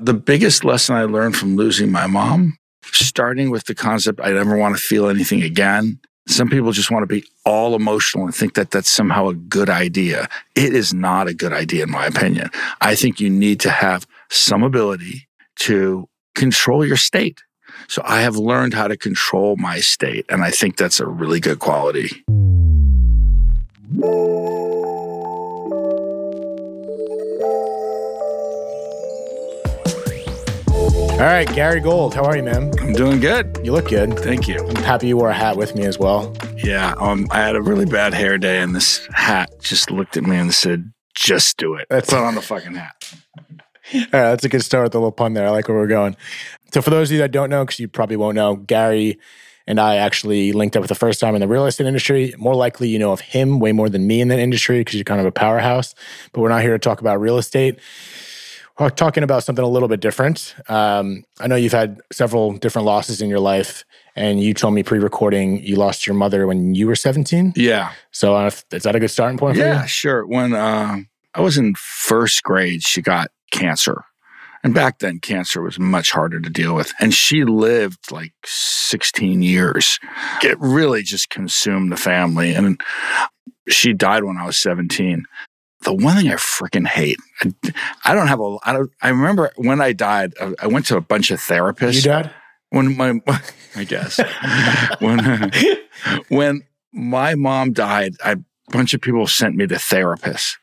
The biggest lesson I learned from losing my mom, starting with the concept I never want to feel anything again. Some people just want to be all emotional and think that that's somehow a good idea. It is not a good idea, in my opinion. I think you need to have some ability to control your state. So I have learned how to control my state, and I think that's a really good quality. All right, Gary Gold, how are you, man? I'm doing good. You look good. Thank you. I'm happy you wore a hat with me as well. Yeah, um, I had a really bad hair day, and this hat just looked at me and said, "Just do it. That's- Put on the fucking hat." All right, that's a good start with the little pun there. I like where we're going. So, for those of you that don't know, because you probably won't know, Gary and I actually linked up for the first time in the real estate industry. More likely, you know of him way more than me in that industry because you're kind of a powerhouse. But we're not here to talk about real estate. Talking about something a little bit different. Um, I know you've had several different losses in your life, and you told me pre-recording you lost your mother when you were 17. Yeah, So, uh, is that a good starting point for you? yeah, sure. When uh, I was in first grade, she got cancer, and back then, cancer was much harder to deal with. And she lived like 16 years. It really just consumed the family, and she died when I was 17. The one thing I freaking hate, I, I don't have a, I don't, I remember when I died, I, I went to a bunch of therapists. You dad? when my I guess when when my mom died, I, a bunch of people sent me to therapists.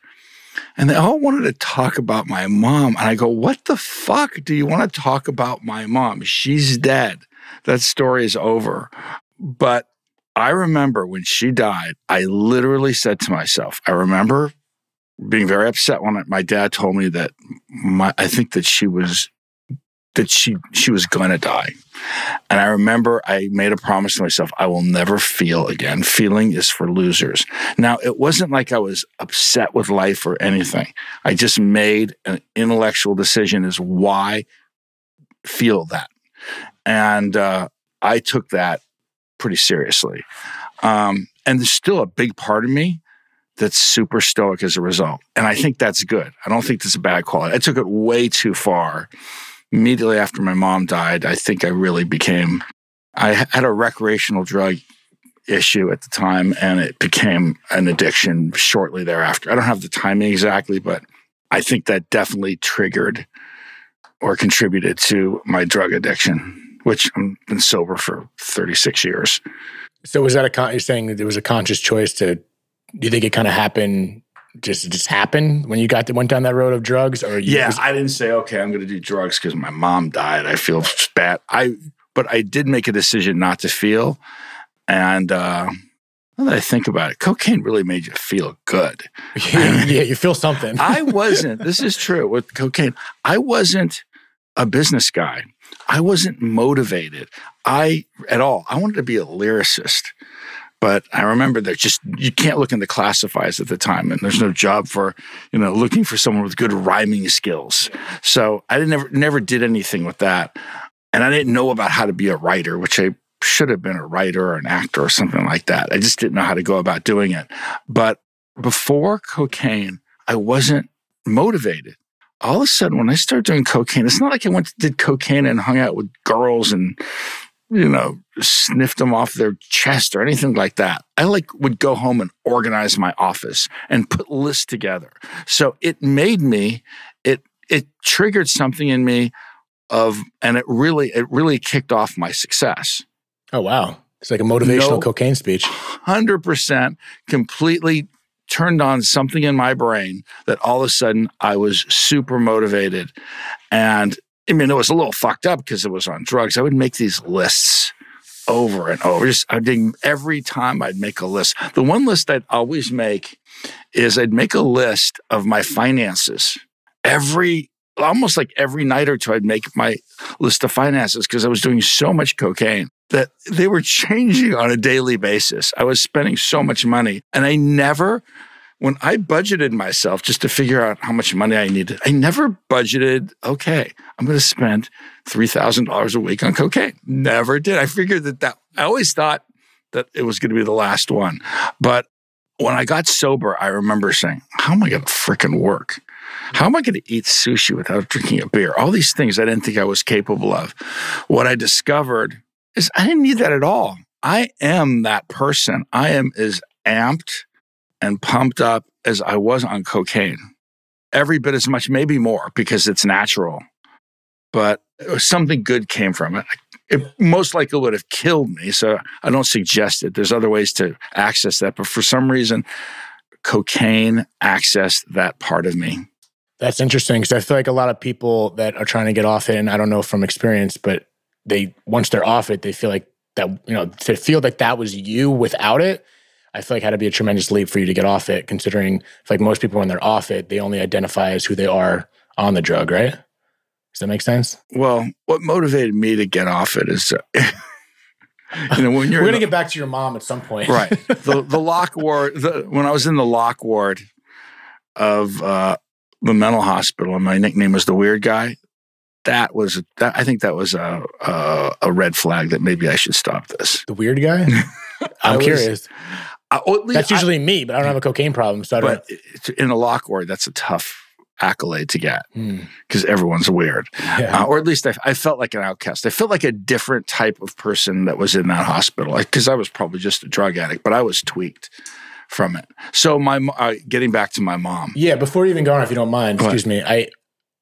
And they all wanted to talk about my mom. And I go, What the fuck do you want to talk about my mom? She's dead. That story is over. But I remember when she died, I literally said to myself, I remember being very upset when my dad told me that my, I think that she was that she she was going to die. And I remember I made a promise to myself I will never feel again. Feeling is for losers. Now, it wasn't like I was upset with life or anything. I just made an intellectual decision as why feel that. And uh, I took that pretty seriously. Um, and there's still a big part of me that's super stoic as a result. And I think that's good. I don't think that's a bad quality. I took it way too far immediately after my mom died, I think I really became, I had a recreational drug issue at the time and it became an addiction shortly thereafter. I don't have the timing exactly, but I think that definitely triggered or contributed to my drug addiction, which I've been sober for 36 years. So was that a con- you're saying that it was a conscious choice to? Do you think it kind of happened? Just just happened when you got to, went down that road of drugs, or you, Yeah, was- I didn't say okay. I'm going to do drugs because my mom died. I feel bad. I but I did make a decision not to feel, and uh, now that I think about it, cocaine really made you feel good. yeah, you feel something. I wasn't. this is true with cocaine. I wasn't a business guy. I wasn't motivated. I at all. I wanted to be a lyricist. But I remember that just you can't look in the classifieds at the time, and there's no job for you know looking for someone with good rhyming skills. So I didn't never never did anything with that, and I didn't know about how to be a writer, which I should have been a writer or an actor or something like that. I just didn't know how to go about doing it. But before cocaine, I wasn't motivated. All of a sudden, when I started doing cocaine, it's not like I went did cocaine and hung out with girls and you know, sniffed them off their chest or anything like that. I like would go home and organize my office and put lists together. So it made me, it it triggered something in me of and it really it really kicked off my success. oh wow, it's like a motivational No. cocaine speech. 100% completely turned on something in my brain that all of a sudden I was super motivated. And I mean, it was a little fucked up because it was on drugs. I would make these lists over and over. Just I did every time I'd make a list. The one list I'd always make is I'd make a list of my finances. Every almost like every night or two, I'd make my list of finances because I was doing so much cocaine that they were changing on a daily basis. I was spending so much money, and I never when I budgeted myself just to figure out how much money I needed, I never budgeted, okay, I'm going to spend $3,000 a week on cocaine. Never did. I figured that that, I always thought that it was going to be the last one. But when I got sober, I remember saying, how am I going to fricking work? How am I going to eat sushi without drinking a beer? All these things I didn't think I was capable of. What I discovered is I didn't need that at all. I am that person. I am as amped and pumped up as I was on cocaine. Every bit as much, maybe more, because it's natural. But uh, something good came from it. It most likely would have killed me. So I don't suggest it. There's other ways to access that. But for some reason, cocaine accessed that part of me. That's interesting because I feel like a lot of people that are trying to get off it, and I don't know from experience, but they once they're off it, they feel like that you know to feel like that was you without it. I feel like had to be a tremendous leap for you to get off it, considering like most people when they're off it, they only identify as who they are on the drug, right? Does that make sense? Well, what motivated me to get off it is, uh, you know, when you're we're gonna get back to your mom at some point, right? The the lock ward. The, when I was in the lock ward of uh, the mental hospital, and my nickname was the weird guy. That was that. I think that was a a, a red flag that maybe I should stop this. The weird guy. I'm was, curious. I, at least That's usually me, but I don't have a cocaine problem, so I don't. but in a lock ward, that's a tough accolade to get Hmm. because everyone's weird, Yeah. uh, or at least I, I felt like an outcast. I felt like a different type of person that was in that hospital, because I was probably just a drug addict, but I was tweaked from it. So my uh, getting back to my mom, Yeah, before you even go on, if you don't mind, excuse me, I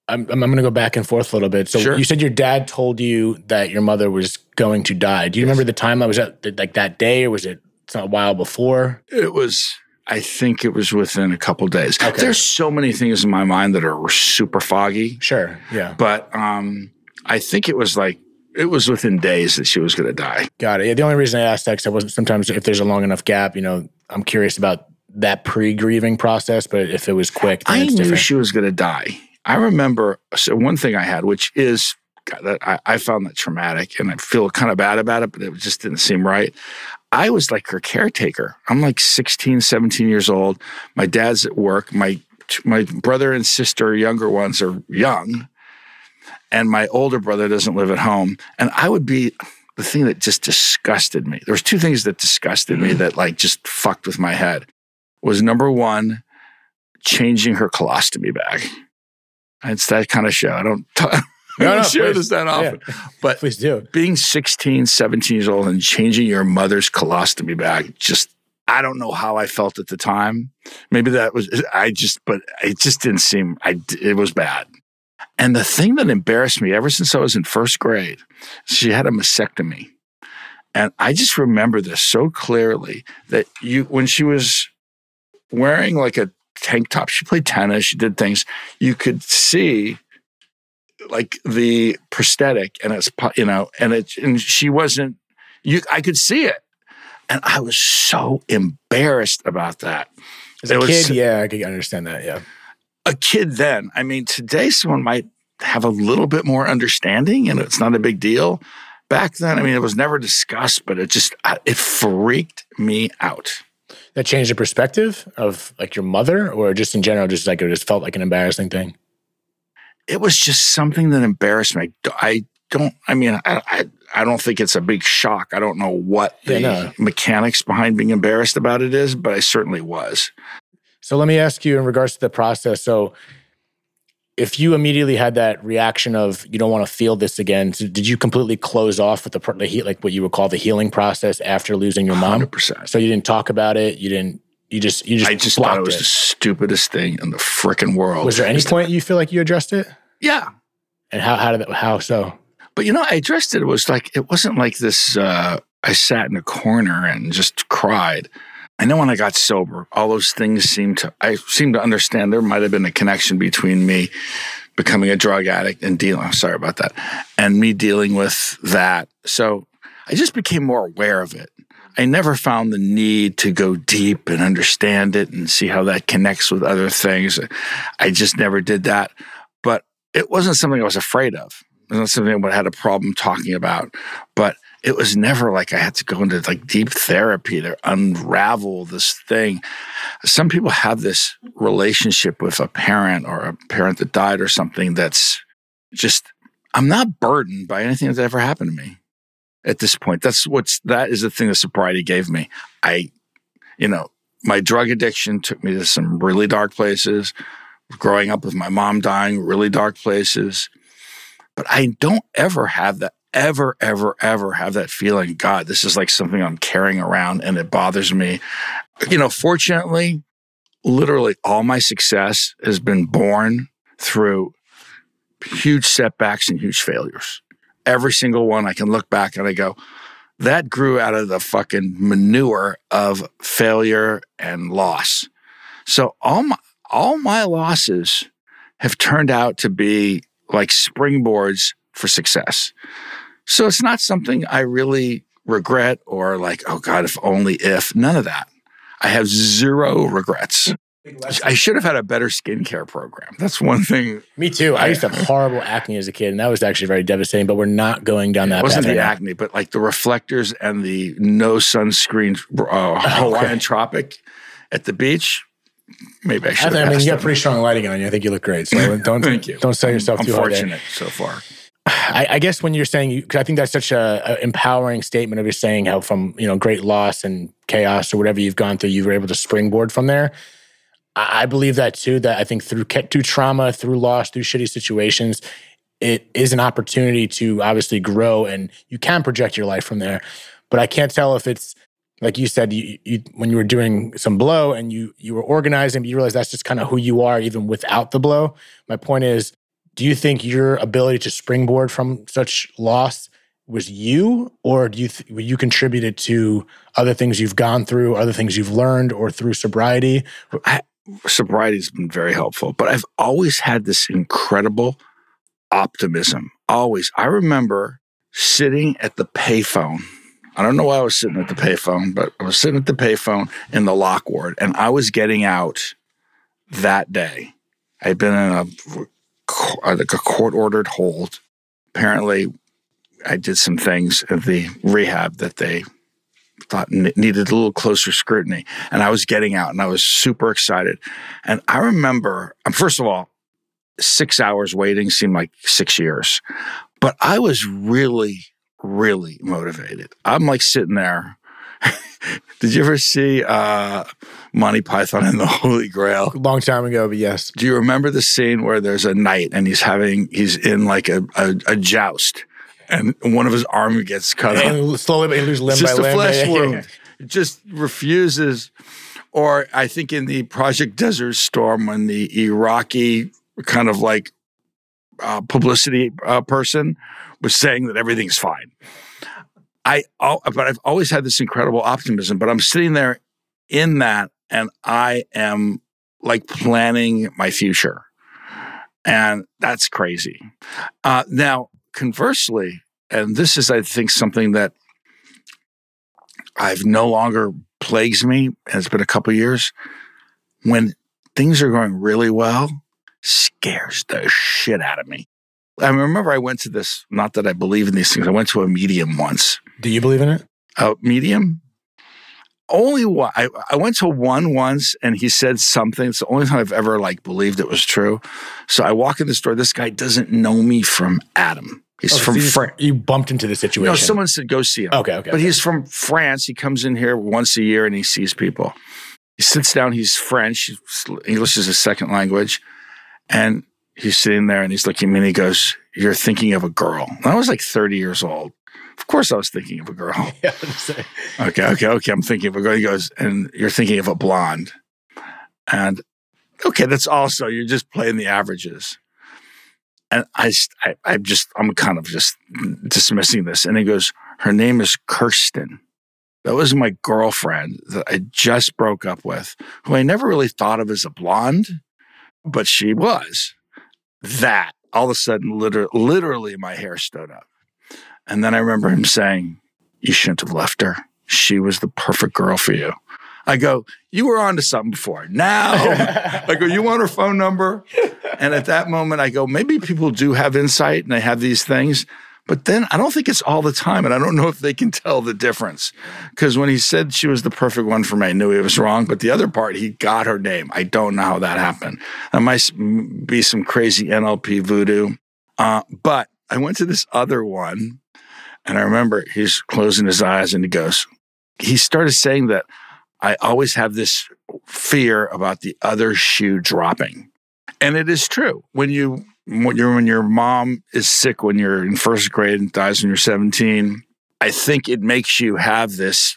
I'm, I'm going to go back and forth a little bit. So Sure. you said your dad told you that your mother was going to die. Do you remember the time I was at like that day, or was it a while before? it was. I think it was within a couple days. Okay. There's so many things in my mind that are super foggy, Sure. Yeah. but um, I think it was like it was within days that she was going to die. Got it. Yeah, the only reason I asked that because I wasn't sometimes if there's a long enough gap, you know, I'm curious about that pre-grieving process. But if it was quick, then I it's knew different. she was going to die. I remember so one thing I had, which is God, that I, I found that traumatic, and I feel kind of bad about it, but it just didn't seem right. I was like her caretaker. I'm like 16, 17 years old. My dad's at work. My my brother and sister, younger ones, are young, and my older brother doesn't live at home. And I would be the thing that just disgusted me. There was two things that disgusted me mm. that like just fucked with my head. Was number one, changing her colostomy bag. It's that kind of show. I don't, t- No, don't no, share please. this that often. But Please do. being 16, 17 years old and changing your mother's colostomy bag, just, I don't know how I felt at the time. Maybe that was, I just, but it just didn't seem, I, it was bad. And the thing that embarrassed me ever since I was in first grade, she had a mastectomy. And I just remember this so clearly that you, when she was wearing like a tank top, she played tennis, she did things, you could see like the prosthetic and it's, you know, and it, and she wasn't, you, I could see it. And I was so embarrassed about that. As a It was- kid, yeah, I could understand that. Yeah. a kid then. I mean, today someone might have a little bit more understanding and it's not a big deal. Back then, I mean, it was never discussed, but it just, it freaked me out. That changed the perspective of like your mother, or just in general, just like it just felt like an embarrassing thing. It was just something that embarrassed me. I don't, I mean, I, I, I don't think it's a big shock. I don't know what the Yeah, no. mechanics behind being embarrassed about it is, but I certainly was. So let me ask you in regards to the process. So if you immediately had that reaction of you don't want to feel this again, so did you completely close off with the, like what you would call the healing process after losing your mom? 100%. So you didn't talk about it. You didn't. You just. You just. I just thought it was the stupidest thing in the freaking world. Was there any point you feel like you addressed it? Yeah. And how? How did that? How so? But you know, I addressed it. It was like it wasn't like this. Uh, I sat in a corner and just cried. I know when I got sober, all those things seemed to. I seemed to understand there might have been a connection between me becoming a drug addict and dealing. I'm sorry about that, and me dealing with that. So I just became more aware of it. I never found the need to go deep and understand it and see how that connects with other things. I just never did that. But it wasn't something I was afraid of. It wasn't something I had a problem talking about. But it was never like I had to go into like deep therapy to unravel this thing. Some people have this relationship with a parent or a parent that died or something that's just, I'm not burdened by anything that's ever happened to me at this point. That's what's, that is the thing that sobriety gave me. I, you know, my drug addiction took me to some really dark places. Growing up with my mom dying, really dark places. But I don't ever have that, ever, ever, ever have that feeling, God, this is like something I'm carrying around and it bothers me. You know, fortunately, literally all my success has been born through huge setbacks and huge failures. Every single one I can look back and I go, that grew out of the fucking manure of failure and loss. So all my all my losses have turned out to be like springboards for success. So it's not something I really regret or like, oh God, if only if, none of that. I have zero regrets. I should have had a better skincare program. That's one thing. Me too. I used to have horrible acne as a kid, and that was actually very devastating. But we're not going down that. It wasn't path the right now. acne, but like the reflectors and the no sunscreen uh, Hawaiian Tropic at the beach. Maybe I I, should. think- have I mean, you got pretty strong lighting on you. I think you look great. So don't Thank you. don't sell yourself I'm too fortunate so far. I, I guess when you're saying, you, I think that's such a, a empowering statement of you saying how from you know great loss and chaos or whatever you've gone through, you were able to springboard from there. I, I believe that too. That I think through through trauma, through loss, through shitty situations, it is an opportunity to obviously grow, and you can project your life from there. But I can't tell if it's like you said, you, you when you were doing some blow and you you were organizing, but you realize that's just kind of who you are, even without the blow. My point is, do you think your ability to springboard from such loss was you, or do you th- you contributed to other things you've gone through, other things you've learned, or through sobriety? sobriety has been very helpful, but I've always had this incredible optimism. Always. I remember sitting at the payphone. I don't know why I was sitting at the payphone, but I was sitting at the payphone in the lock ward and I was getting out that day. I'd been in a, like a court ordered hold. Apparently, I did some things at the rehab that they thought needed a little closer scrutiny. And I was getting out and I was super excited. And I remember, um, first of all, six hours waiting seemed like six years, but I was really, really motivated. I'm like sitting there. Did you ever see uh, Monty Python and the Holy Grail? Long time ago, but yes. Do you remember the scene where there's a knight and he's having, he's in like a, a, a joust and one of his arm gets cut off? And slowly, but he loses limb just by a limb. flesh Yeah, yeah, wound. It just refuses. Or I think in the Project Desert Storm, when the Iraqi kind of like uh, publicity uh, person was saying that everything's fine. I, but I've always had this incredible optimism. But I'm sitting there in that, and I am like planning my future, and that's crazy. Uh, now, conversely, and this is, I think, something that I've no longer plagues me, and it's been a couple years. When things are going really well, scares the shit out of me. I remember I went to this, not that I believe in these things, I went to a medium once. Do you believe in it? A medium? Only one. I, I went to one once and he said something. It's the only time I've ever like believed it was true. So I walk in the store. This guy doesn't know me from Adam. He's Oh, so from you, France. you bumped into the situation. No, someone said go see him. Okay, okay. But he's from France. He comes in here once a year and he sees people. He sits down. He's French. English is his second language. And he's sitting there and he's looking at me and he goes, You're thinking of a girl. And I was like 30 years old. Of course, I was thinking of a girl. Yeah, I was gonna say. Okay, okay, okay. I'm thinking of a girl. He goes, And you're thinking of a blonde. And okay, that's also, you're just playing the averages. And I, I, I'm just, I'm kind of just dismissing this. And he goes, Her name is Kirsten. That was my girlfriend that I just broke up with, who I never really thought of as a blonde, but she was. That all of a sudden, liter- literally, my hair stood up. And then I remember him saying, You shouldn't have left her. She was the perfect girl for you. I go, You were on to something before. Now, I go, You want her phone number? And at that moment, I go, Maybe people do have insight and they have these things. But then I don't think it's all the time. And I don't know if they can tell the difference. Because when he said she was the perfect one for me, I knew he was wrong. But the other part, he got her name. I don't know how that happened. That might be some crazy NLP voodoo. Uh, but I went to this other one. And I remember he's closing his eyes and he goes, he started saying that I always have this fear about the other shoe dropping. And it is true. When you when your when your mom is sick when you're in first grade and dies when you're 17, I think it makes you have this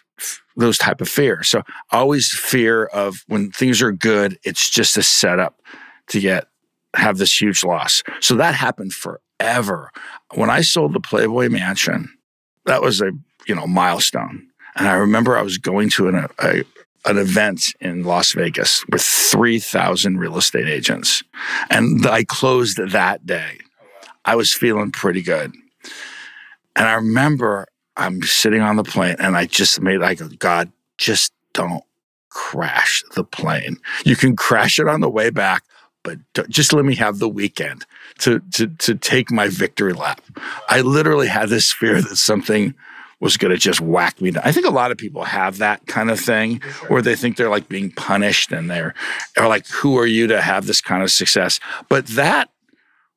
those type of fear. So always fear of when things are good, it's just a setup to get have this huge loss. So that happened forever. When I sold the Playboy Mansion, that was a you know milestone. And I remember I was going to an, a, an event in Las Vegas with 3,000 real estate agents. And I closed that day. I was feeling pretty good. And I remember I'm sitting on the plane and I just made like, God, just don't crash the plane. You can crash it on the way back, but just let me have the weekend to, to, to take my victory lap. I literally had this fear that something was going to just whack me down. I think a lot of people have that kind of thing where they think they're like being punished and they're, are like, who are you to have this kind of success? But that,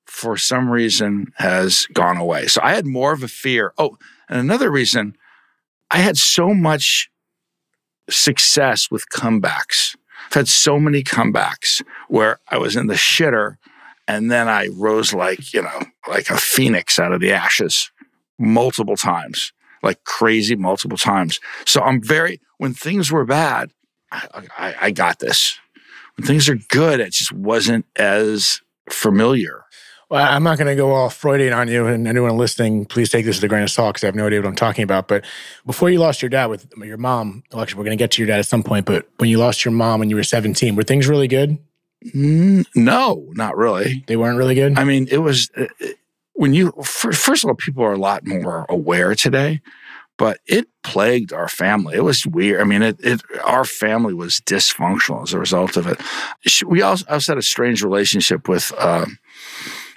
for some reason, has gone away. So I had more of a fear. Oh, and another reason, I had so much success with comebacks. I've had so many comebacks where I was in the shitter and then I rose like, you know, like a phoenix out of the ashes multiple times like crazy multiple times. So I'm very, when things were bad, I, I, I got this. When things are good, it just wasn't as familiar. Well, I'm not going to go all Freudian on you, and anyone listening, please take this with a grain of salt because I have no idea what I'm talking about. But before you lost your dad with your mom, actually, we're going to get to your dad at some point. But when you lost your mom when you were 17, were things really good? Mm, no, not really. They weren't really good. I mean, it was. It, when you first of all, people are a lot more aware today, but it plagued our family. It was weird. I mean, it, it our family was dysfunctional as a result of it. We also, also had a strange relationship with. Uh,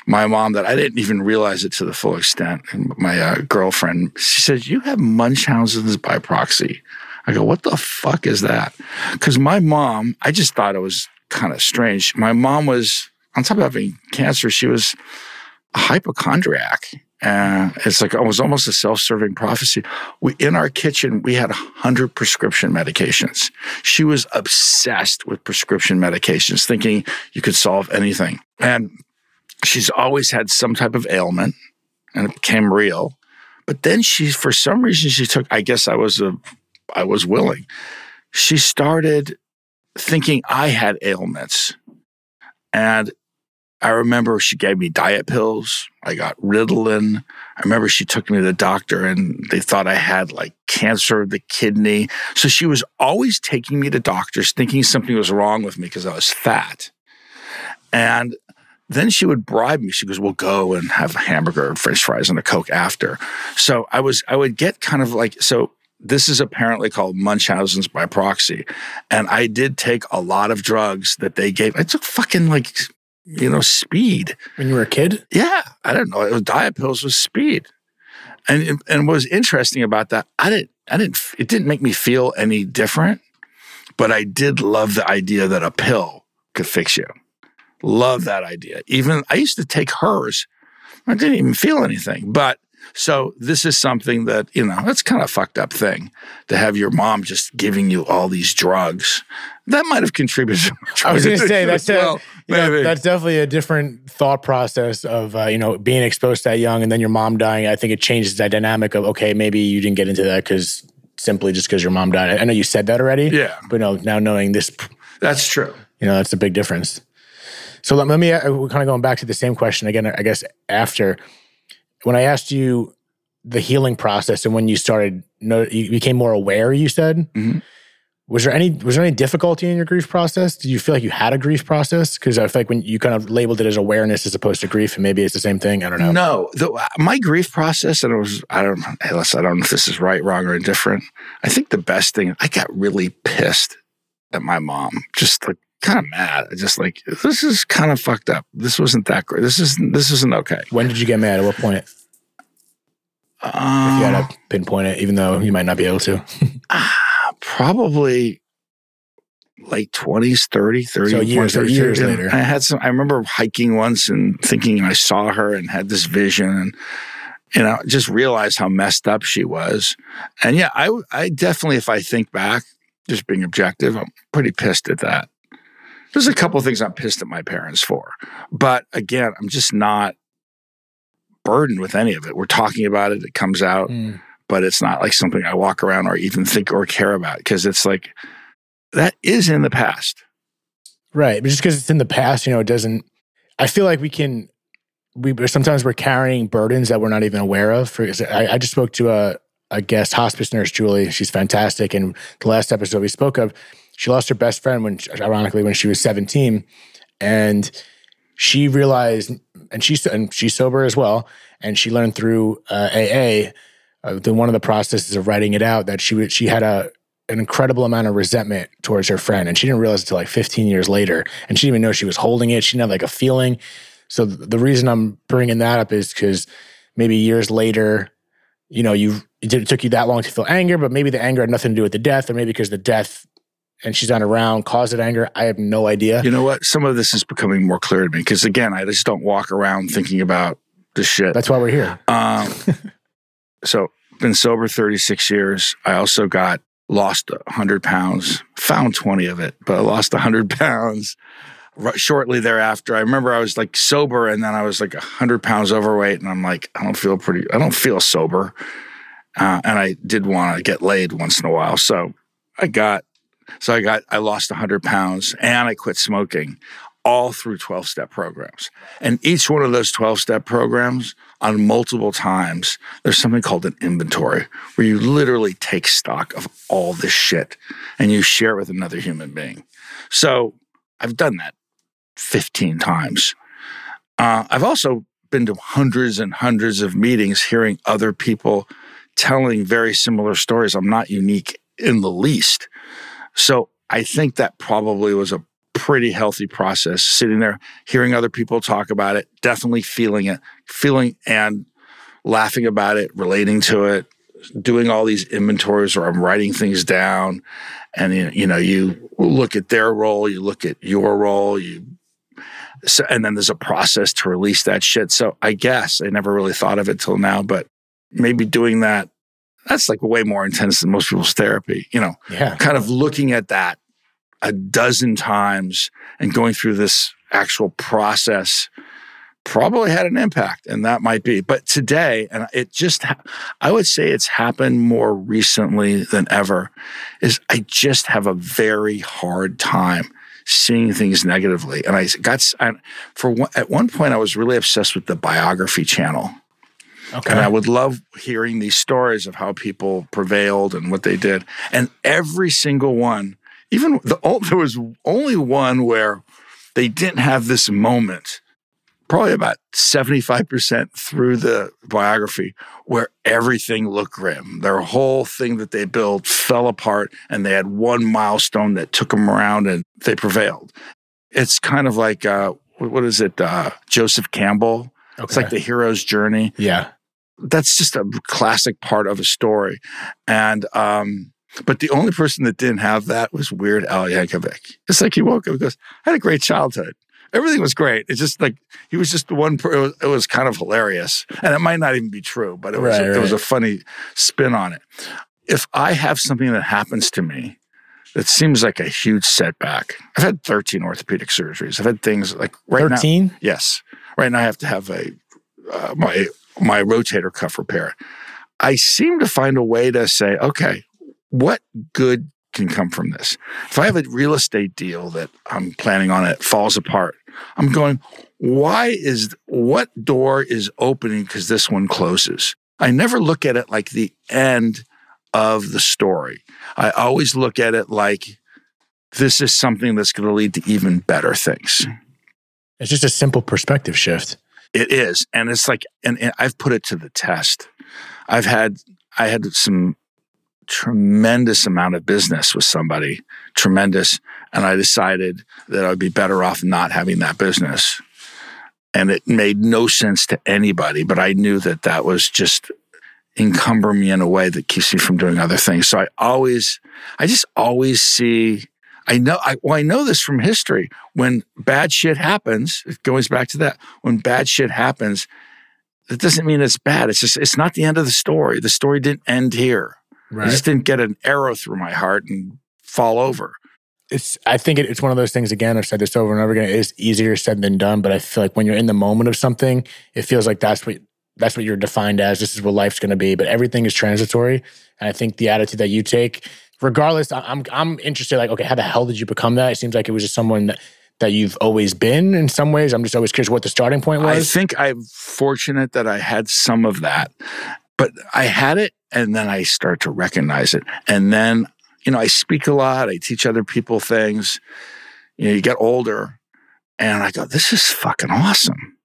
my mom that I didn't even realize it to the full extent. And my uh, girlfriend, she said, "You have Munchausen's by proxy." I go, "What the fuck is that?" Because my mom, I just thought it was kind of strange. My mom was on top of having cancer. She was hypochondriac. And it's like it was almost a self-serving prophecy. We in our kitchen we had hundred prescription medications. She was obsessed with prescription medications, thinking you could solve anything. And she's always had some type of ailment, and it became real. But then she, for some reason, she took. I guess I was a, I was willing. She started thinking I had ailments, and I remember she gave me diet pills. I got Ritalin. I remember she took me to the doctor and they thought I had like cancer of the kidney. So she was always taking me to doctors thinking something was wrong with me because I was fat. And then she would bribe me. She goes, "We'll go and have a hamburger, French fries, and a Coke after." So I was, I would get kind of like, so this is apparently called Munchausen's by proxy, and I did take a lot of drugs that they gave. I took fucking like you know, speed. When you were a kid? Yeah. I don't know. It was diet pills with speed. And and what was interesting about that, I didn't I didn't it didn't make me feel any different, but I did love the idea that a pill could fix you. Love that idea. Even I used to take hers. I didn't even feel anything. But so this is something that, you know, that's kind of fucked up thing to have your mom just giving you all these drugs. That might have contributed. I was going to say that's well, a, know, that's definitely a different thought process of uh, you know being exposed that young and then your mom dying. I think it changes that dynamic of okay, maybe you didn't get into that because simply just because your mom died. I know you said that already. Yeah, but no, now knowing this, that's true. You know, that's a big difference. So let, let me. Uh, we're kind of going back to the same question again. I guess after when I asked you the healing process and when you started, you became more aware. You said. Mm-hmm. Was there any was there any difficulty in your grief process? Did you feel like you had a grief process? Because I feel like when you kind of labeled it as awareness as opposed to grief, and maybe it's the same thing. I don't know. No, the, my grief process, and it was I don't unless I don't know if this is right, wrong, or indifferent. I think the best thing I got really pissed at my mom, just like kind of mad. I just like this is kind of fucked up. This wasn't that great. This isn't this isn't okay. When did you get mad? At what point? Um, if you had to pinpoint it, even though you might not be able to. probably late 20s 30 30 so years, 30, years later i had some i remember hiking once and thinking i saw her and had this vision and you know just realized how messed up she was and yeah i i definitely if i think back just being objective i'm pretty pissed at that There's a couple of things I'm pissed at my parents for. But again, I'm just not burdened with any of it. We're talking about it, it comes out, Mm. but it's not like something I walk around or even think or care about because it's like that is in the past. Right. But just because it's in the past, you know, it doesn't, I feel like we can, we sometimes we're carrying burdens that we're not even aware of. For, I, I just spoke to a, a guest hospice nurse, Julie. She's fantastic. And the last episode we spoke of, she lost her best friend when, ironically, when she was 17. And she realized, and she's, and she's sober as well. And she learned through uh, AA, uh, the, one of the processes of writing it out that she she had a, an incredible amount of resentment towards her friend. And she didn't realize until like 15 years later. And she didn't even know she was holding it. She didn't have like a feeling. So th- the reason I'm bringing that up is because maybe years later, you know, you it took you that long to feel anger, but maybe the anger had nothing to do with the death, or maybe because the death and she's not around caused that anger. I have no idea. You know what? Some of this is becoming more clear to me because again, I just don't walk around thinking about this shit. That's why we're here. Um, so been sober 36 years. I also got lost 100 pounds, found 20 of it, but I lost 100 pounds r- shortly thereafter. I remember I was like sober and then I was like 100 pounds overweight and I'm like, I don't feel pretty, I don't feel sober. Uh, and I did want to get laid once in a while. So I got, so I got, I lost 100 pounds and I quit smoking all through 12 step programs. And each one of those 12 step programs on multiple times, there's something called an inventory where you literally take stock of all this shit and you share it with another human being. So I've done that 15 times. Uh, I've also been to hundreds and hundreds of meetings hearing other people telling very similar stories. I'm not unique in the least. So I think that probably was a pretty healthy process sitting there hearing other people talk about it definitely feeling it feeling and laughing about it relating to it doing all these inventories or i'm writing things down. And you know you look at their role you look at your role you so, and then there's a process to release that shit. So i guess i never really thought of it till now but maybe doing that that's like way more intense than most people's therapy you know? Yeah. kind of looking at that a dozen times and going through this actual process probably had an impact and that might be. But today and it just i would say it's happened more recently than ever is i just have a very hard time seeing things negatively. And i got I, for one, at one point i was really obsessed with the biography channel Okay. and I would love hearing these stories of how people prevailed and what they did. And every single one, even the there was only one where they didn't have this moment. Probably about 75% through the biography where everything looked grim. Their whole thing that they built fell apart and they had one milestone that took them around and they prevailed. It's kind of like, uh, what what is it? Uh, Joseph Campbell. It's like the hero's journey yeah. That's just a classic part of a story. And um, but the only person that didn't have that was Weird Al Yankovic. It's like he woke up and goes, I had a great childhood. Everything was great. It's just like he was just the one. Per- it, was, it was kind of hilarious, and it might not even be true, but it was Right, it was a funny spin on it. If I have something that happens to me that seems like a huge setback, I've had 13 orthopedic surgeries. I've had things like right now. 13? Yes. Right now I have to have a uh, my my rotator cuff repair. I seem to find a way to say, okay, what good can come from this? If I have a real estate deal that I'm planning on it falls apart, I'm going, why is what door is opening because this one closes? I never look at it like the end of the story. I always look at it like this is something that's going to lead to even better things. It's just a simple perspective shift. It is, and it's like, and, and I've put it to the test. I've had, I had some tremendous amount of business with somebody, tremendous, and I decided that I'd be better off not having that business. And it made no sense to anybody, but I knew that that was just encumber me in a way that keeps me from doing other things. So I always, I just always see. I know. I well, I know this from history. When bad shit happens, it goes back to that. When bad shit happens, it doesn't mean it's bad. It's just it's not the end of the story. The story didn't end here. I just didn't get an arrow through my heart and fall over. it's I think it, it's one of those things again, I've said this over and over again, it is easier said than done, but I feel like when you're in the moment of something, it feels like that's what that's what you're defined as. This is what life's going to be, but everything is transitory. And I think the attitude that you take, regardless, I'm I'm interested. Like, okay, how the hell did you become that? It seems like it was just someone that that you've always been in some ways. I'm just always curious what the starting point was. I think I'm fortunate that I had some of that, but I had it, and then I start to recognize it, and then you know I speak a lot. I teach other people things. You know, you get older, and I go, "This is fucking awesome."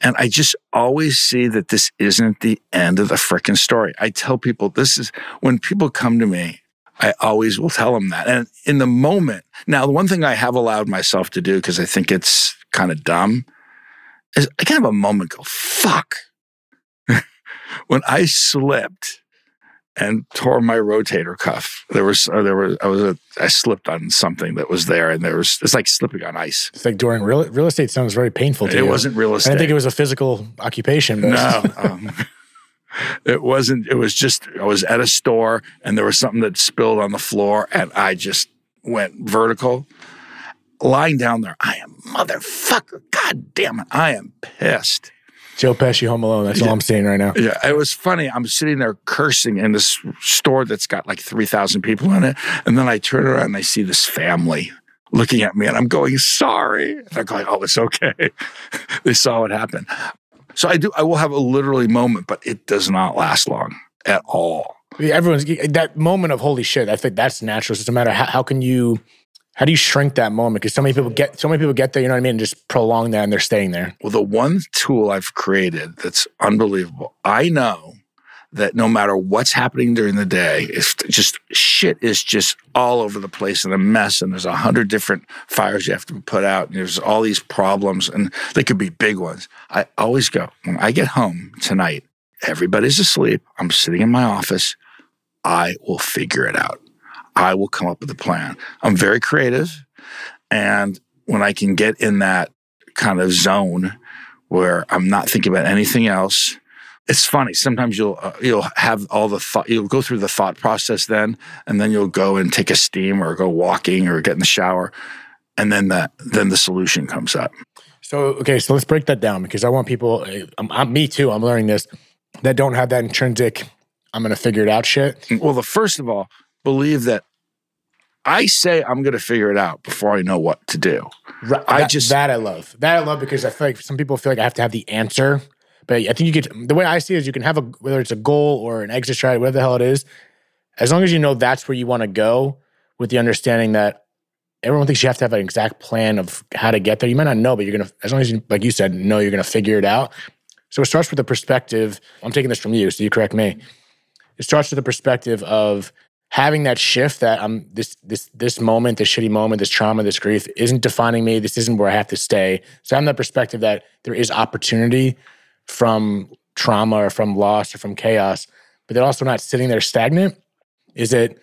And I just always see that this isn't the end of the freaking story. I tell people this is when people come to me, I always will tell them that. And in the moment, now, the one thing I have allowed myself to do, because I think it's kind of dumb, is I can have a moment go, fuck. when I slipped and tore my rotator cuff. There was, uh, there was, I was, a, I slipped on something that was there, and there was, it's like slipping on ice. It's like during real real estate sounds very painful to It you. wasn't real I estate. didn't think it was a physical occupation. No, um, it wasn't. It was just I was at a store and there was something that spilled on the floor, and I just went vertical, lying down there. I am motherfucker. God damn it! I am pissed. Joe Pesci Home Alone. That's all I'm saying right now. Yeah, it was funny. I'm sitting there cursing in this store that's got like three thousand people in it, and then I turn around and I see this family looking at me, and I'm going, "Sorry." And they're going, "Oh, it's okay." they saw what happened. So I do. I will have a literally moment, but it does not last long at all. Everyone's that moment of holy shit. I think that's natural. It's just a matter of how, how can you, how do you shrink that moment? Because so many people get, so many people get there. You know what I mean? And just prolong that, and they're staying there. Well, the one tool I've created that's unbelievable. I know that no matter what's happening during the day, if just shit is just all over the place and a mess, and there's a hundred different fires you have to put out, and there's all these problems, and they could be big ones. I always go when I get home tonight. Everybody's asleep. I'm sitting in my office. I will figure it out. I will come up with a plan. I'm very creative. And when I can get in that kind of zone where I'm not thinking about anything else, it's funny. Sometimes you'll uh, you'll have all the thought. You'll go through the thought process then, and then you'll go and take a steam or go walking or get in the shower, and then the then the solution comes up. So okay, so let's break that down because I want people. I'm, I'm me too. I'm learning this that don't have that intrinsic. I'm going to figure it out. Shit. Well, the first of all, believe that I say I'm going to figure it out before I know what to do. Right, I that- just- that I love. That I love because I feel like some people feel like I have to have the answer, but I think you get The way I see it is, you can have a whether it's a goal or an exit strategy, whatever the hell it is, as long as you know that's where you want to go, with the understanding that everyone thinks you have to have an exact plan of how to get there. You might not know, but you're gonna, as long as you, like you said, know you're gonna figure it out. So it starts with the perspective. I'm taking this from you, so you correct me. It starts with the perspective of having that shift that I'm this this this moment, this shitty moment, this trauma, this grief isn't defining me. This isn't where I have to stay. So I'm that perspective that there is opportunity from trauma or from loss or from chaos, but then also not sitting there stagnant. Is it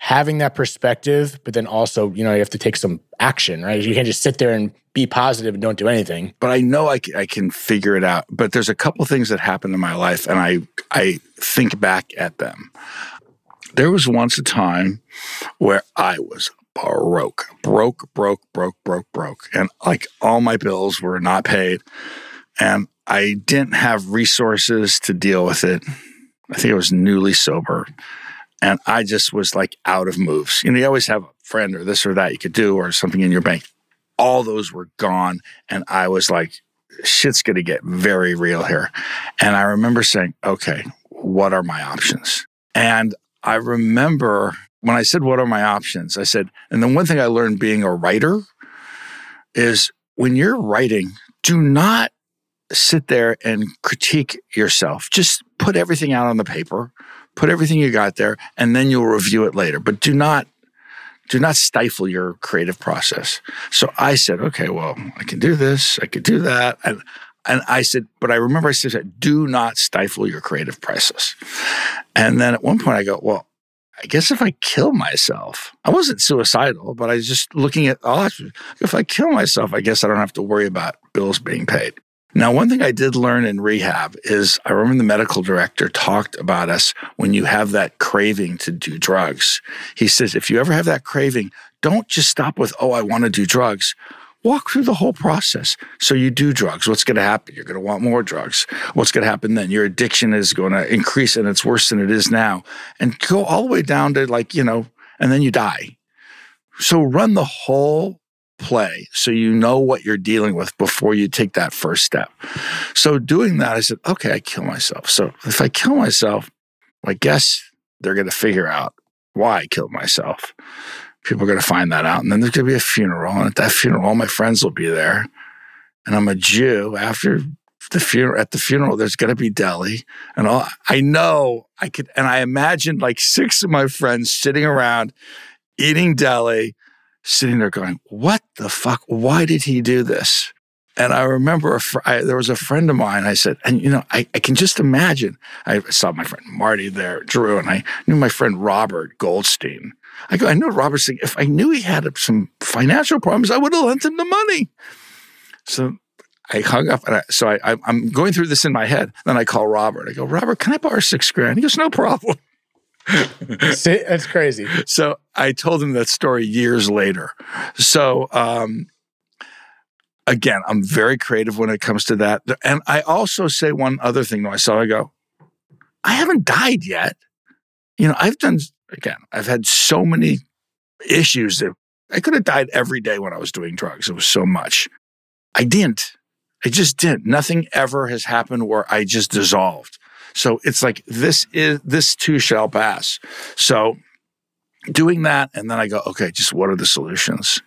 having that perspective, but then also, you know, you have to take some action, right? You can't just sit there and be positive and don't do anything. but I know I, I can figure it out. But there's a couple things that happened in my life, and I I think back at them. There was once a time where I was broke, broke, broke, broke, broke, broke, and like all my bills were not paid, and I didn't have resources to deal with it. I think I was newly sober, and I just was like out of moves. You know, you always have a friend or this or that you could do, or something in your bank. All those were gone, and I was like, shit's going to get very real here. And I remember saying, okay, what are my options? And I remember when I said, what are my options? I said, and the one thing I learned being a writer is when you're writing, do not sit there and critique yourself. Just put everything out on the paper, put everything you got there, and then you'll review it later. But do not do not stifle your creative process. So I said, okay, well, I can do this, I could do that. And and I said, but I remember I said, do not stifle your creative process. And then at one point I go, well, I guess if I kill myself, I wasn't suicidal, but I was just looking at. If I kill myself, I guess I don't have to worry about bills being paid. Now, one thing I did learn in rehab is I remember the medical director talked about us when you have that craving to do drugs. He says, if you ever have that craving, don't just stop with, oh, I want to do drugs. Walk through the whole process. So you do drugs. What's going to happen? You're going to want more drugs. What's going to happen then? Your addiction is going to increase and it's worse than it is now. And go all the way down to like, you know, and then you die. So run the whole play so you know what you're dealing with before you take that first step. So doing that, I said, okay, I kill myself. So if I kill myself, I guess they're going to figure out why I killed myself. People are going to find that out. And then there's going to be a funeral. And at that funeral, all my friends will be there. And I'm a Jew. After the funeral, at the funeral, there's going to be deli. And all I know I could, and I imagined like six of my friends sitting around eating deli sitting there going, What the fuck? Why did he do this? And I remember fr- I, there was a friend of mine. I said, and you know, I, I can just imagine. I saw my friend Marty there, Drew, and I knew my friend Robert Goldstein. I go, I know Robert's saying, if I knew he had some financial problems, I would have lent him the money. So I hung up, and I, so I, I'm going through this in my head. Then I call Robert. I go, Robert, can I borrow six grand? He goes, no problem. See, that's crazy. So I told him that story years later. So um, again, I'm very creative when it comes to that. And I also say one other thing to myself. I go, I haven't died yet. You know, I've done again. I've had so many issues that I could have died every day when I was doing drugs. It was so much. I didn't. I just didn't. Nothing ever has happened where I just dissolved. So it's like this is this too shall pass. So doing that, and then I go, okay, just what are the solutions?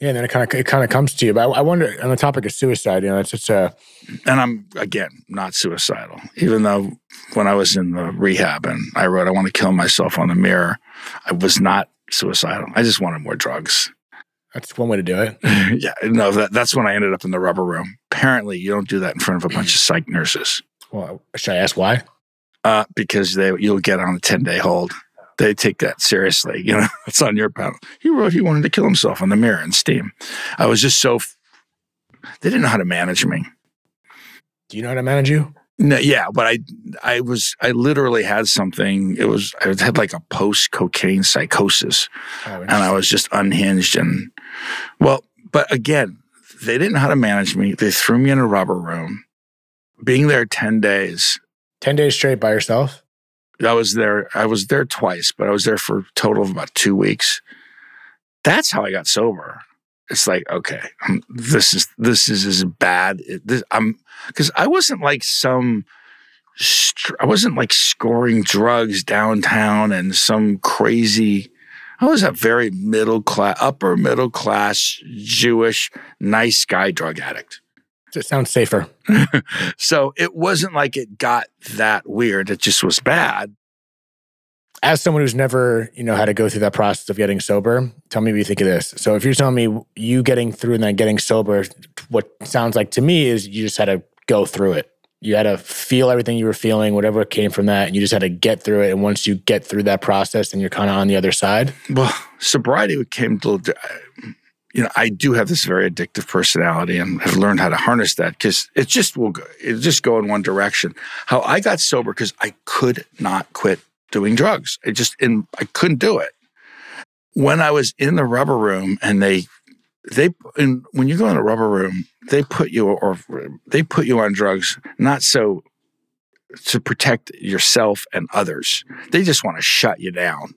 Yeah, and then it kind of it kind of comes to you. But I, I wonder on the topic of suicide, you know, it's just a. And I'm again not suicidal, even though when I was in the rehab and I wrote I want to kill myself on the mirror, I was not suicidal. I just wanted more drugs. That's one way to do it. yeah, no, that, that's when I ended up in the rubber room. Apparently, you don't do that in front of a bunch of psych nurses. Well, should I ask why? Uh, because they you'll get on a 10 day hold. They take that seriously. You know, it's on your panel. He wrote he wanted to kill himself on the mirror in Steam. I was just so, f- they didn't know how to manage me. Do you know how to manage you? No, yeah, but I, I was, I literally had something. It was, I had like a post cocaine psychosis, oh, and I was just unhinged. And well, but again, they didn't know how to manage me. They threw me in a rubber room being there 10 days. 10 days straight by yourself? I was there. I was there twice, but I was there for a total of about two weeks. That's how I got sober. It's like, okay, this is, this is as bad. This, I'm, cause I wasn't like some, I wasn't like scoring drugs downtown and some crazy, I was a very middle class, upper middle class, Jewish, nice guy drug addict. It sounds safer. so it wasn't like it got that weird. It just was bad. As someone who's never, you know, had to go through that process of getting sober, tell me what you think of this. So if you're telling me you getting through and then getting sober, what sounds like to me is you just had to go through it. You had to feel everything you were feeling, whatever came from that, and you just had to get through it. And once you get through that process, then you're kind of on the other side. Well, sobriety came to you know, I do have this very addictive personality and have learned how to harness that because it just will go, it just go in one direction. How I got sober because I could not quit doing drugs. I just in I couldn't do it. When I was in the rubber room and they they and when you go in a rubber room, they put you or they put you on drugs not so to protect yourself and others. They just want to shut you down.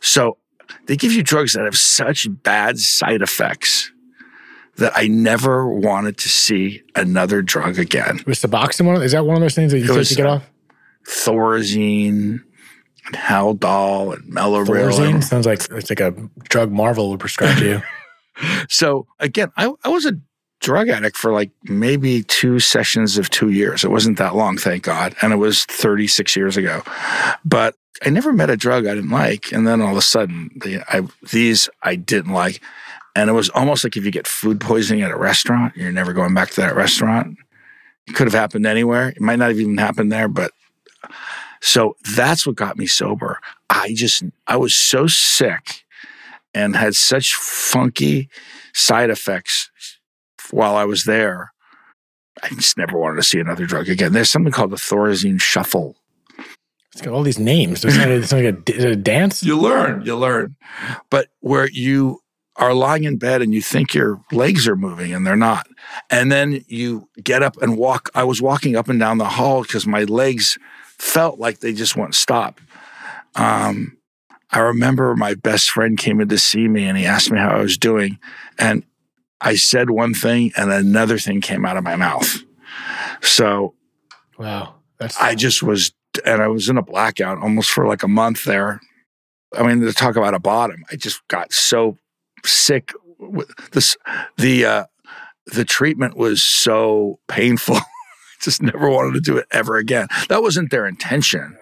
So they give you drugs that have such bad side effects that I never wanted to see another drug again. Was Suboxone one? Is that one of those things that you take to get uh, off? Thorazine, and Haldol, and Mellaril. Thorazine sounds like it's like a drug Marvel would prescribe to you. so again, I, I was a drug addict for like maybe two sessions of two years. It wasn't that long, thank God. And it was 36 years ago. But I never met a drug I didn't like. And then all of a sudden, the, I, these I didn't like. And it was almost like if you get food poisoning at a restaurant, you're never going back to that restaurant. It could have happened anywhere. It might not have even happened there, but so that's what got me sober. I just, I was so sick and had such funky side effects while I was there I just never wanted to see another drug again. There's something called the Thorazine shuffle. It's got all these names. Like, a, it's like a, a dance. You learn, you learn. But where you are lying in bed and you think your legs are moving and they're not. And then you get up and walk. I was walking up and down the hall because my legs felt like they just wouldn't stop. Um, I remember my best friend came in to see me and he asked me how I was doing. And I said one thing and another thing came out of my mouth. So wow. That's I just was and I was in a blackout almost for like a month there. I mean, to talk about a bottom, I just got so sick. This the uh, the treatment was so painful. just never wanted to do it ever again. That wasn't their intention,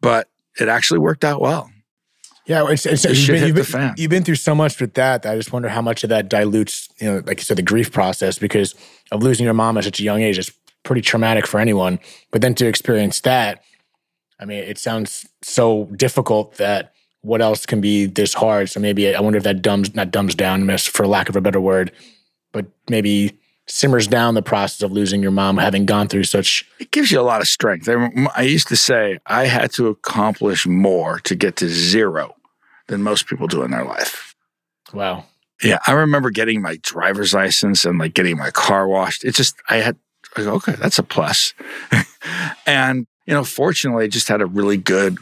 but it actually worked out well. Yeah, it's, it's, you've, been, you've, been, you've, been, through so much with that, that I just wonder how much of that dilutes, you know, like you said, the grief process because of losing your mom at such a young age is pretty traumatic for anyone. But then to experience that, I mean, it sounds so difficult that what else can be this hard? So maybe I wonder if that dumbs not dumbs down, miss for lack of a better word, but maybe simmers down the process of losing your mom, having gone through such. It gives you a lot of strength. I used to say I had to accomplish more to get to zero than most people do in their life. Wow. Yeah, I remember getting my driver's license and like getting my car washed. It just I had okay, that's a plus. and you know, fortunately, I just had a really good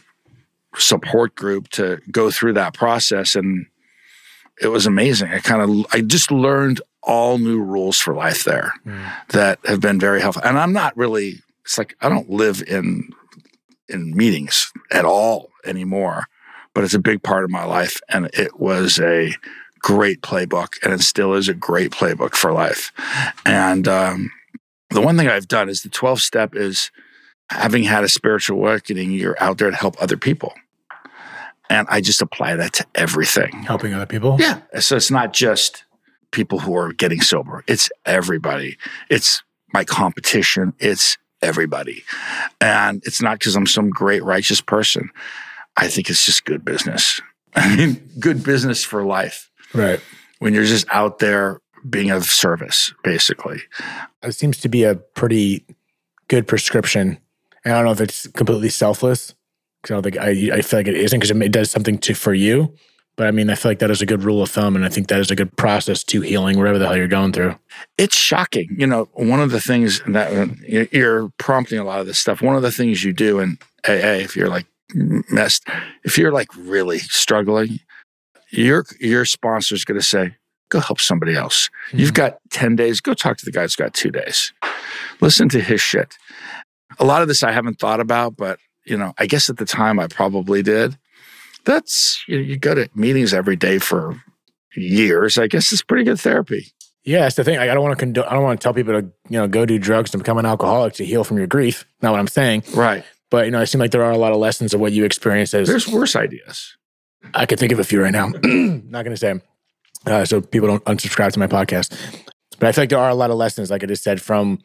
support group to go through that process and it was amazing. I kind of I just learned all new rules for life there mm. that have been very helpful. And I'm not really it's like I don't live in in meetings at all anymore, but it's a big part of my life and it was a great playbook and it still is a great playbook for life. And um, the one thing I've done is the 12 step is having had a spiritual awakening, you're out there to help other people. And I just apply that to everything. Helping other people? Yeah. So it's not just people who are getting sober, it's everybody. It's my competition, it's everybody. And it's not because I'm some great righteous person. I think it's just good business. I mean, good business for life. Right. When you're just out there being of service, basically. It seems to be a pretty good prescription. And I don't know if it's completely selfless because I don't think I, I feel like it isn't because it does something to for you. But I mean, I feel like that is a good rule of thumb, and I think that is a good process to healing whatever the hell you're going through. It's shocking, you know. One of the things that uh, you're prompting a lot of this stuff. One of the things you do in AA, if you're like messed, if you're like really struggling, your your sponsor is going to say, "Go help somebody else." Mm-hmm. You've got ten days. Go talk to the guy who's got two days. Listen to his shit. A lot of this I haven't thought about, but you know, I guess at the time I probably did. That's you, know, you go to meetings every day for years. I guess it's pretty good therapy. Yeah, that's the thing. I don't want to condo- I don't want to tell people to you know go do drugs to become an alcoholic to heal from your grief. Not what I'm saying. Right. But you know, it seems like there are a lot of lessons of what you experienced as. There's worse ideas. I could think of a few right now. Not going to say them, uh, so people don't unsubscribe to my podcast. But I feel like there are a lot of lessons, like I just said, from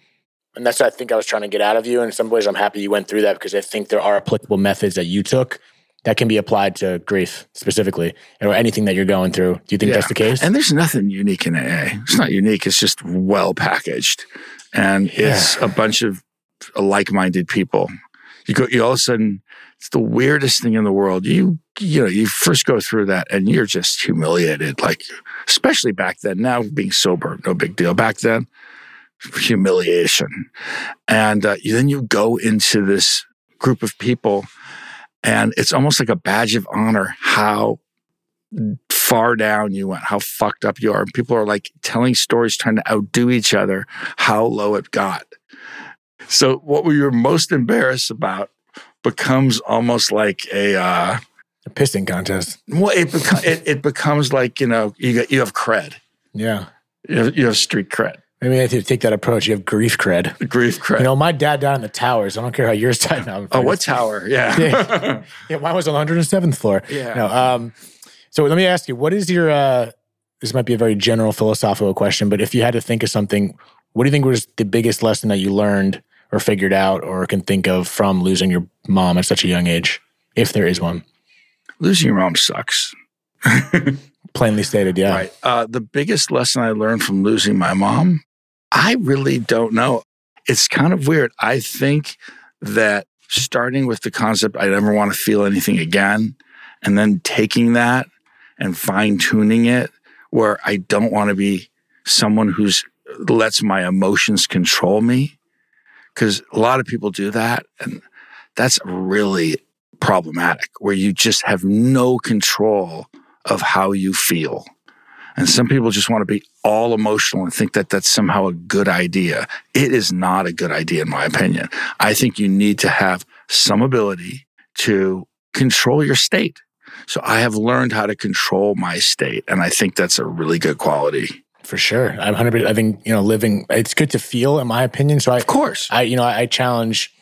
and that's what I think I was trying to get out of you. And in some ways, I'm happy you went through that because I think there are applicable methods that you took that can be applied to grief specifically or anything that you're going through. Do you think yeah. that's the case? And there's nothing unique in AA. It's not unique. It's just well packaged. And it's a bunch of like minded people. You go, you all of a sudden, it's the weirdest thing in the world. You, you know, you first go through that and you're just humiliated. Like, especially back then. Now being sober, no big deal. Back then, humiliation. And uh, then you go into this group of people, and it's almost like a badge of honor how far down you went, how fucked up you are. And people are like telling stories, trying to outdo each other, how low it got. So, what we were most embarrassed about becomes almost like a, uh, a pissing contest. Well, it, beca- it, it becomes like you know you got, you have cred. Yeah, you have, you have street cred. Maybe I have to take that approach. You have grief cred. Grief cred. You know, my dad died in the towers. I don't care how yours died now. Oh, what tower? Yeah. yeah. yeah. Mine was on the 107th floor. Yeah. No, um, so let me ask you, what is your, uh, this might be a very general philosophical question, but if you had to think of something, what do you think was the biggest lesson that you learned or figured out or can think of from losing your mom at such a young age, if there is one? Losing your mom sucks. Plainly stated, yeah. Right. Uh, the biggest lesson I learned from losing my mom I really don't know. it's kind of weird. I think that starting with the concept, I never want to feel anything again, and then taking that and fine tuning it where I don't want to be someone who's lets my emotions control me. Cause a lot of people do that. And that's really problematic where you just have no control of how you feel. And some people just want to be all emotional and think that that's somehow a good idea. It is not a good idea, in my opinion. I think you need to have some ability to control your state. So I have learned how to control my state. And I think that's a really good quality. For sure. I'm 100 I think, you know, living, it's good to feel, in my opinion. So I, of course, I, you know, I challenge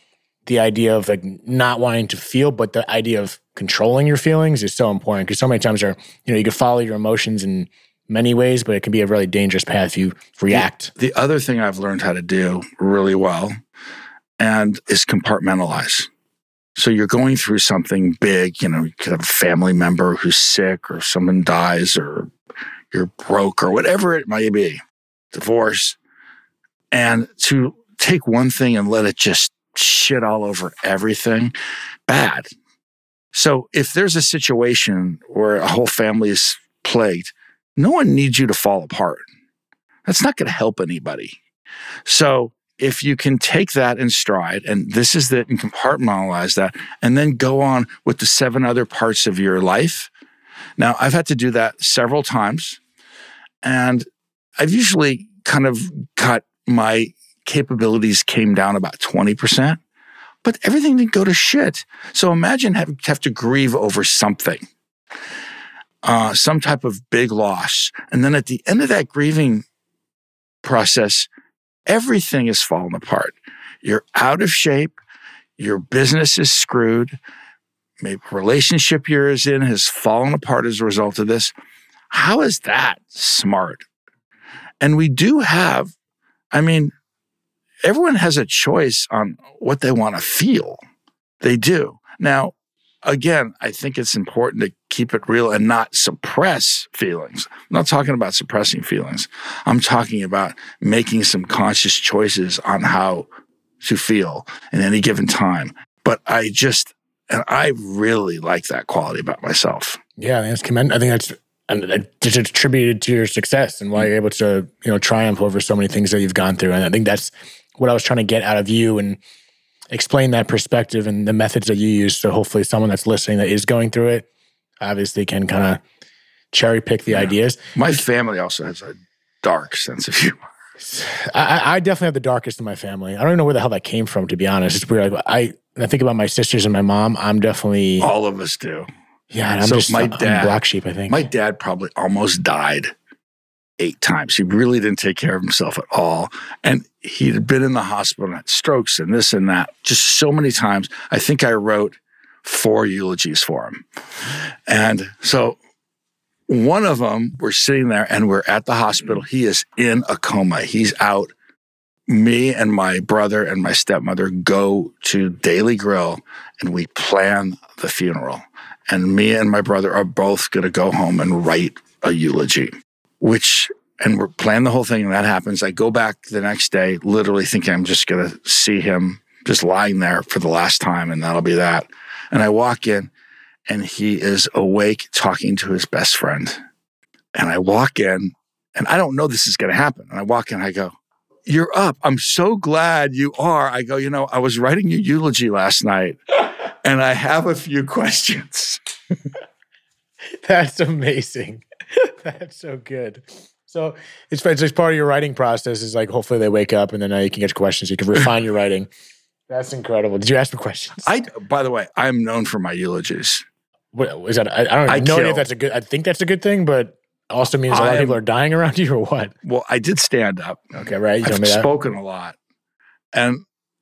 the idea of like not wanting to feel, but the idea of controlling your feelings is so important because so many times are, you know, you can follow your emotions in many ways, but it can be a really dangerous path if you react. The, the other thing I've learned how to do really well and is compartmentalize. So you're going through something big, you know, you could have a family member who's sick or someone dies or you're broke or whatever it might be, divorce. And to take one thing and let it just shit all over everything, bad. So if there's a situation where a whole family is plagued, no one needs you to fall apart. That's not going to help anybody. So if you can take that in stride, and this is that, and compartmentalize that, and then go on with the seven other parts of your life. Now, I've had to do that several times, and I've usually kind of cut my capabilities came down about 20%, but everything didn't go to shit. So imagine have, have to grieve over something, uh, some type of big loss. And then at the end of that grieving process, everything is falling apart. You're out of shape. Your business is screwed. Maybe relationship you're in has fallen apart as a result of this. How is that smart? And we do have, I mean, everyone has a choice on what they want to feel. They do. Now, again, I think it's important to keep it real and not suppress feelings. I'm not talking about suppressing feelings. I'm talking about making some conscious choices on how to feel in any given time. But I just, and I really like that quality about myself. Yeah, I think that's commend. I think that's and attributed to your success and why you're able to you know triumph over so many things that you've gone through. And I think that's what I was trying to get out of you and explain that perspective and the methods that you use. So hopefully, someone that's listening that is going through it obviously can kind of cherry pick the yeah. ideas. My family also has a dark sense of humor. I, I, definitely have the darkest in my family. I don't even know where the hell that came from, to be honest. It's weird. Like, I I think about my sisters and my mom. I'm definitely all of us do. Yeah, I'm so just my dad, black sheep. I think my dad probably almost died eight times. He really didn't take care of himself at all. And he'd been in the hospital, and had strokes and this and that, just so many times. I think I wrote four eulogies for him. And so one of them, we're sitting there and we're at the hospital. He is in a coma. He's out. Me and my brother and my stepmother go to Daily Grill and we plan the funeral. And me and my brother are both going to go home and write a eulogy which and we're planning the whole thing and that happens. I go back the next day, literally thinking I'm just gonna see him just lying there for the last time and that'll be that. And I walk in and he is awake talking to his best friend. And I walk in and I don't know this is gonna happen. And I walk in, I go, You're up. I'm so glad you are. I go, you know, I was writing your eulogy last night and I have a few questions. That's amazing. That's so good. So it's, it's part of your writing process is like hopefully they wake up and then now you can get questions. You can refine your writing. That's incredible. Did you ask for questions? I by the way, I'm known for my eulogies. What is that? I, I don't I know if that's a good. I think that's a good thing, but also means a lot am, of people are dying around you, or what? Well, I did stand up. Okay, right. You I've spoken a lot, and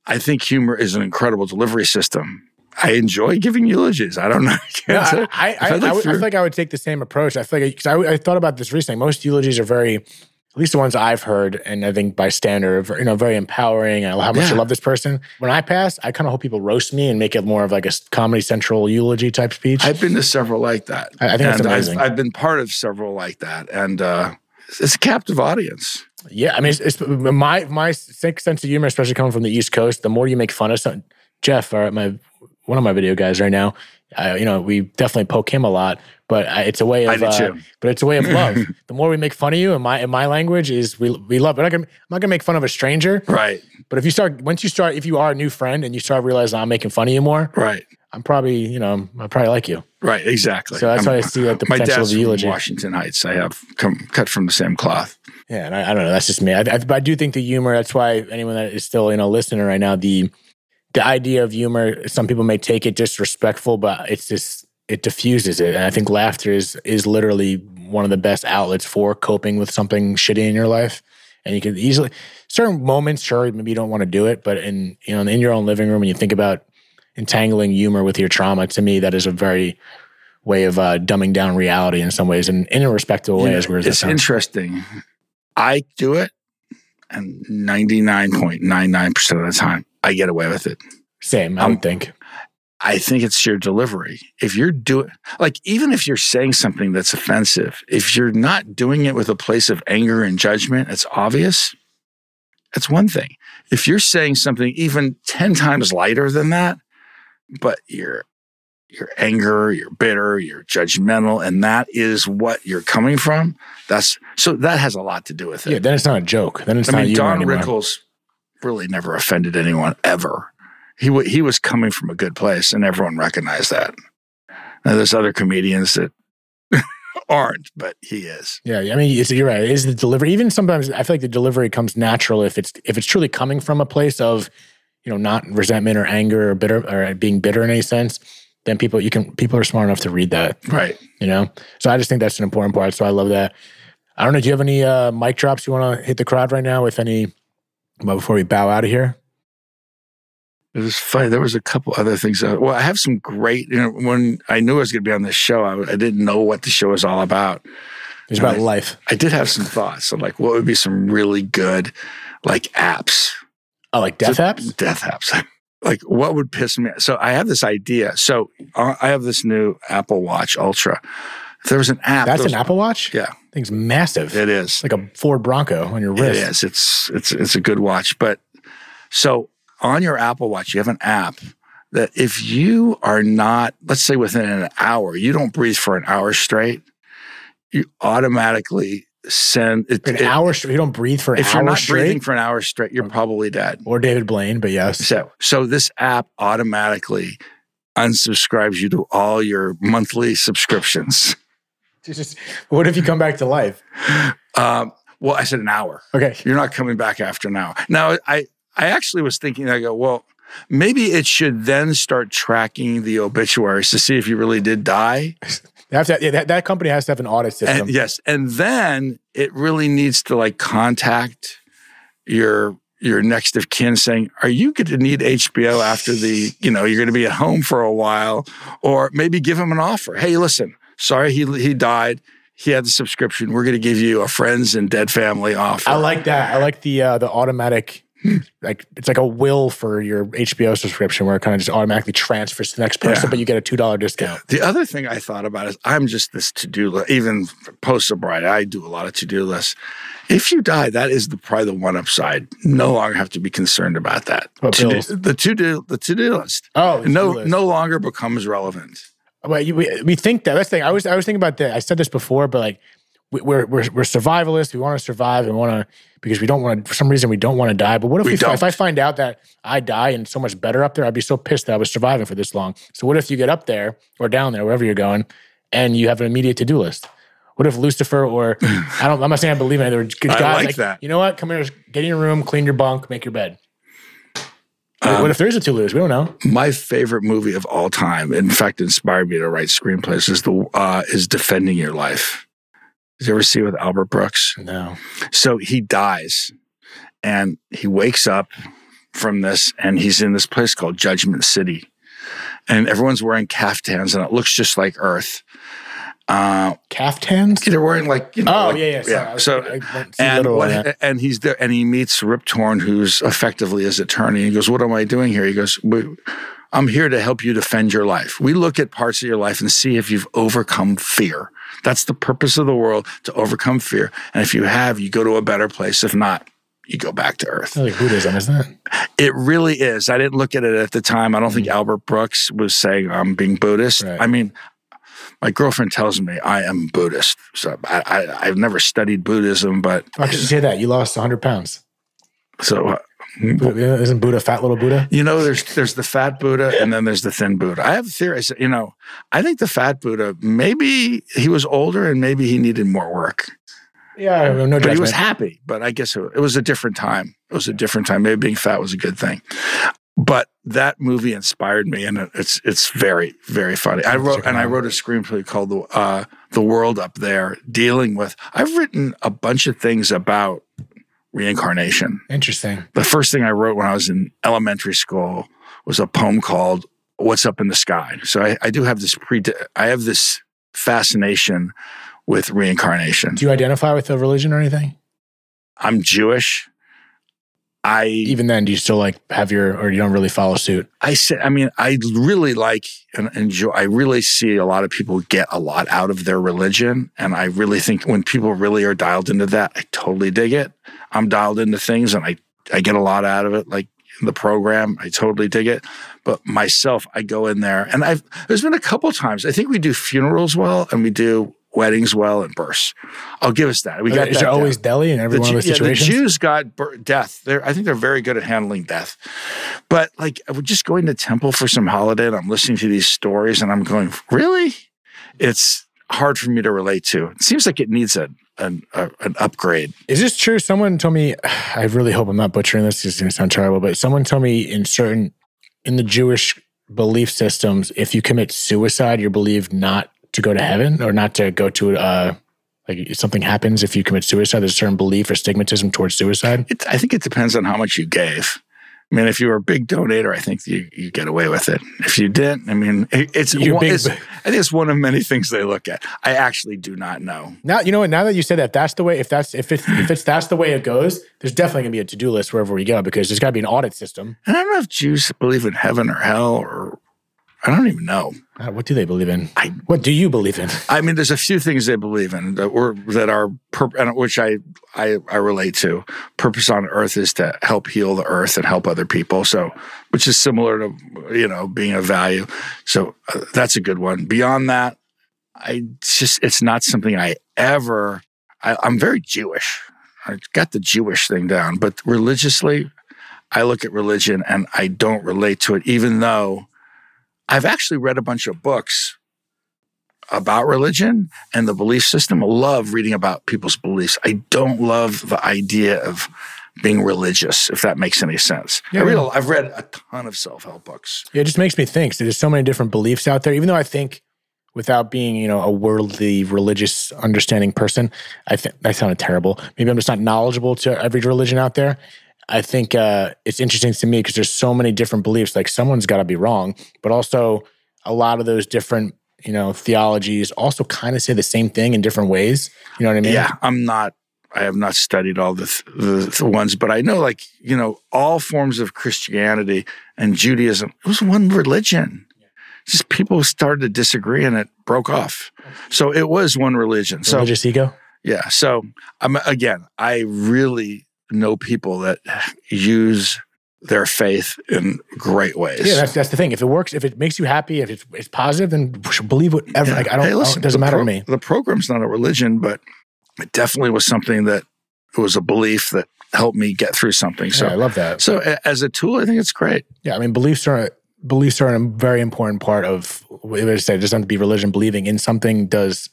I think humor is an incredible delivery system. I enjoy giving eulogies. I don't know. I, no, I, I, I, I, would, I, feel like I would take the same approach. I feel like because I, I, thought about this recently. Most eulogies are very, at least the ones I've heard, and I think by standard, you know, very empowering. And how much yeah. I love this person. When I pass, I kind of hope people roast me and make it more of like a Comedy Central eulogy type speech. I've been to several like that. I, think and that's amazing. I've, I've, been part of several like that, and uh, it's a captive audience. Yeah, I mean, it's, it's my my sense of humor, especially coming from the East Coast. The more you make fun of something, Jeff, our, my one of my video guys right now, I, you know, we definitely poke him a lot, but I, it's a way of, uh, but it's a way of love. the more we make fun of you, in my in my language is we we love. I'm not gonna I'm not gonna make fun of a stranger, right? But if you start once you start, if you are a new friend and you start realizing I'm making fun of you more, right? I'm probably you know I probably like you, right? Exactly. So that's I'm, why I see like the my potential dad's of the eulogy. Washington Heights. I have come cut from the same cloth. Yeah, and I, I don't know. That's just me. I, I, but I do think the humor. That's why anyone that is still you know listening right now, the the idea of humor. Some people may take it disrespectful, but it's just it diffuses it. And I think laughter is is literally one of the best outlets for coping with something shitty in your life. And you can easily certain moments, sure, maybe you don't want to do it, but in you know in your own living room, when you think about entangling humor with your trauma, to me, that is a very way of uh, dumbing down reality in some ways, and in a respectable way. as weird as it's interesting. I do it, and ninety nine point nine nine percent of the time, I get away with it. Same, I um, would think. I think it's your delivery. If you're doing, like, even if you're saying something that's offensive, if you're not doing it with a place of anger and judgment, it's obvious. That's one thing. If you're saying something even 10 times lighter than that, but you're, you're anger, you're bitter, you're judgmental, and that is what you're coming from. That's so that has a lot to do with it. Yeah, then it's not a joke. Then it's not you. I not mean, Don. Rickles really never offended anyone ever he w- he was coming from a good place, and everyone recognized that. Now, there's other comedians that aren't, but he is. Yeah, I mean, you're right. It is the delivery? Even sometimes, I feel like the delivery comes natural if it's if it's truly coming from a place of, you know, not resentment or anger or bitter or being bitter in any sense. Then people you can people are smart enough to read that, right? You know, so I just think that's an important part. So I love that. I don't know. Do you have any uh, mic drops you want to hit the crowd right now with any? Well, before we bow out of here. It was funny. There was a couple other things. Well, I have some great. You know, when I knew I was going to be on this show, I, I, didn't know what the show was all about. It's about I, life. I did have some thoughts. of like, what would be some really good, like apps? Oh, like death so, apps. Death apps. like, what would piss me? So I have this idea. So uh, I have this new Apple Watch Ultra. If there was an app. That's was, an Apple Watch. Yeah, thing's massive. It is like a Ford Bronco on your wrist. It is. It's it's it's a good watch, but so on your Apple Watch, you have an app that if you are not, let's say within an hour, you don't breathe for an hour straight, you automatically send it, an it, hour straight. You don't breathe for an if you're not straight? breathing for an hour straight, you're probably dead. Or David Blaine, but yes. So, so this app automatically unsubscribes you to all your monthly subscriptions. Just, what if you come back to life? Um, well, I said an hour. Okay, you're not coming back after an hour. Now, I I actually was thinking, I go, well, maybe it should then start tracking the obituaries to see if you really did die. To, yeah, that, that, company has to have an audit system. And, yes, and then it really needs to like contact your your next of kin saying, "Are you going to need HBO after the you know you're going to be at home for a while?" Or maybe give them an offer. Hey, listen, sorry he he died. He had the subscription. We're going to give you a friends and dead family offer. I like that. I like the uh, the automatic like it's like a will for your HBO subscription where it kind of just automatically transfers to the next person, yeah. but you get a two dollar discount. The other thing I thought about is I'm just this to do list. Even post sobriety, I do a lot of to do lists. If you die, that is the probably the one upside. No longer have to be concerned about that. To-do, the to do the to do list. Oh, no, list. no longer becomes relevant. Well, you, we, we think that. That's the thing. I was I was thinking about that. I said this before, but like we're we're, we're survivalists. We want to survive and want to because we don't want to. For some reason, we don't want to die. But what if we, we if I find out that I die and so much better up there? I'd be so pissed that I was surviving for this long. So what if you get up there or down there, wherever you're going, and you have an immediate to do list? What if Lucifer or I don't? I'm not saying I believe in it. There good guys like, like that. You know what? Come here, get in your room, clean your bunk, make your bed. Um, what if there's a to lose? We don't know. My favorite movie of all time, in fact, inspired me to write screenplays, is the uh, is Defending Your Life. Did you ever see it with Albert Brooks? No. So he dies and he wakes up from this and he's in this place called Judgment City. And everyone's wearing caftans and it looks just like Earth. Uh, caftans? They're wearing like, you know. Oh, like, yeah, yeah. yeah. So, and, and he's there and he meets Rip Torn, who's effectively his attorney. He goes, What am I doing here? He goes, I'm here to help you defend your life. We look at parts of your life and see if you've overcome fear That's the purpose of the world to overcome fear. And if you have, you go to a better place. If not, you go back to earth. Like Buddhism, isn't it? It really is. I didn't look at it at the time. I don't think Albert Brooks was saying I'm being Buddhist. Right. I mean, my girlfriend tells me I am Buddhist. So I, I, I've never studied Buddhism, but could you say that? You lost 100 pounds. so uh, Isn't Buddha fat little Buddha? you know, there's there's the fat Buddha and then there's the thin Buddha. I have a theory. I said, you know, I think the fat Buddha maybe he was older and maybe he needed more work. Yeah, no but he was happy. But I guess it, it was a different time. It was a different time. Maybe being fat was a good thing. But that movie inspired me, and it's it's very very funny. I wrote and I wrote a screenplay called the uh, the World Up There, dealing with. I've written a bunch of things about reincarnation. Interesting. The first thing I wrote when I was in elementary school was a poem called "What's Up in the Sky." So I, I do have this pre. I have this fascination with reincarnation. Do you identify with a religion or anything? I'm Jewish. I Even then, do you still like have your, or you don't really follow suit? I say I mean I really like and enjoy I really see a lot of people get a lot out of their religion and I really think when people really are dialed into that I totally dig it. I'm dialed into things and I I get a lot out of it like in the program I totally dig it. But myself I go in there and I've there's been a couple times I think we do funerals well and we do weddings well and births. I'll give us that. We got Is there down always deli in every the, one of those yeah, the? Jews got death. They're, I think they're very good at handling death. But like, I would just going to temple for some holiday and I'm listening to these stories and I'm going, really? It's hard for me to relate to. It seems like it needs a, an, a, an upgrade. Is this true? Someone told me, I really hope I'm not butchering this. This is going to sound terrible, but someone told me in certain, in the Jewish belief systems, if you commit suicide, you're believed not to go to heaven or not to go to, uh, like something happens if you commit suicide. There's a certain belief or stigmatism towards suicide. It, I think it depends on how much you gave. I mean, if you were a big donator, I think you, you get away with it. If you didn't, I mean, it, it's, You're one, big- it's I think it's one of many things they look at. I actually do not know. Now you know what. Now that you said that, that's the way. If that's if it's if it's that's the way it goes, there's definitely gonna be a to do list wherever we go because there's got to be an audit system. And I don't know if Jews believe in heaven or hell or I don't even know. Uh, what do they believe in? I- what do you believe in? I mean, there's a few things they believe in that were that are which I, I I relate to. Purpose on Earth is to help heal the Earth and help other people. So, which is similar to you know being a value. So uh, that's a good one. Beyond that, I just it's not something I ever. I, I'm very Jewish. I got the Jewish thing down, but religiously, I look at religion and I don't relate to it, even though I've actually read a bunch of books about religion and the belief system. I love reading about people's beliefs. I don't love the idea of being religious, if that makes any sense. Yeah, I read, I've read a ton of self help books. Yeah, it just makes me think. So there's so many different beliefs out there. Even though I think, without being you know a worldly religious understanding person, I think that sounded terrible. Maybe I'm just not knowledgeable to every religion out there. I think uh, it's interesting to me because there's so many different beliefs. Like someone's got to be wrong, but also a lot of those different you know theologies also kind of say the same thing in different ways. You know what I mean? Yeah, I'm not. I have not studied all the, th- the the ones, but I know, like you know, all forms of Christianity and Judaism. It was one religion. Just people started to disagree, and it broke off. So it was one religion. So Religious ego. Yeah. So I'm again, I really know people that use their faith in great ways. Yeah, that's that's the thing. If it works, if it makes you happy, if it's, it's positive, then believe whatever. Yeah. Like I don't, Hey, I don't- listen, it doesn't matter pro- to me. The program's not a religion, but it definitely was something that it was a belief that helped me get through something. So yeah, I love that. so as a tool, I think it's great. Yeah, I mean, beliefs are beliefs are a very important part of. What I say, it doesn't have to be religion. Believing in something does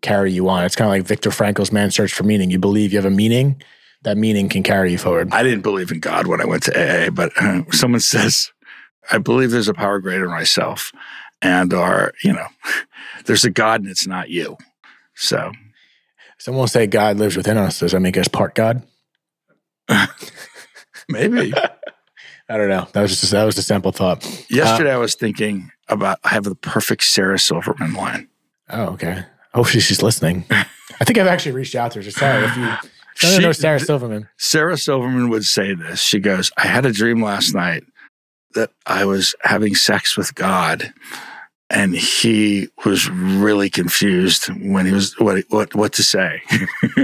carry you on. It's kind of like Viktor Frankl's "Man's Search for Meaning." You believe you have a meaning, that meaning can carry you forward. I didn't believe in God when I went to AA, but uh, someone says, I believe there's a power greater than myself. And or, you know, there's a God and it's not you. So Someone will say God lives within us. Does that make us part God? maybe. I don't know. That was just that was a simple thought. Yesterday I was thinking about I have the perfect Sarah Silverman line. Oh, okay. Hopefully she's listening. I think I've actually reached out to her. So if if you don't She- know Sarah Silverman, Sarah Silverman would say this. She goes, I had a dream last night that I was having sex with God and he was really confused when he was what what what to say.